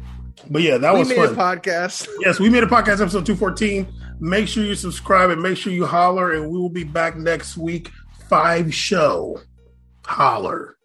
but yeah, that we was made fun. a podcast. Yes, we made a podcast episode 214. Make sure you subscribe and make sure you holler, and we will be back next week. Five show. Holler.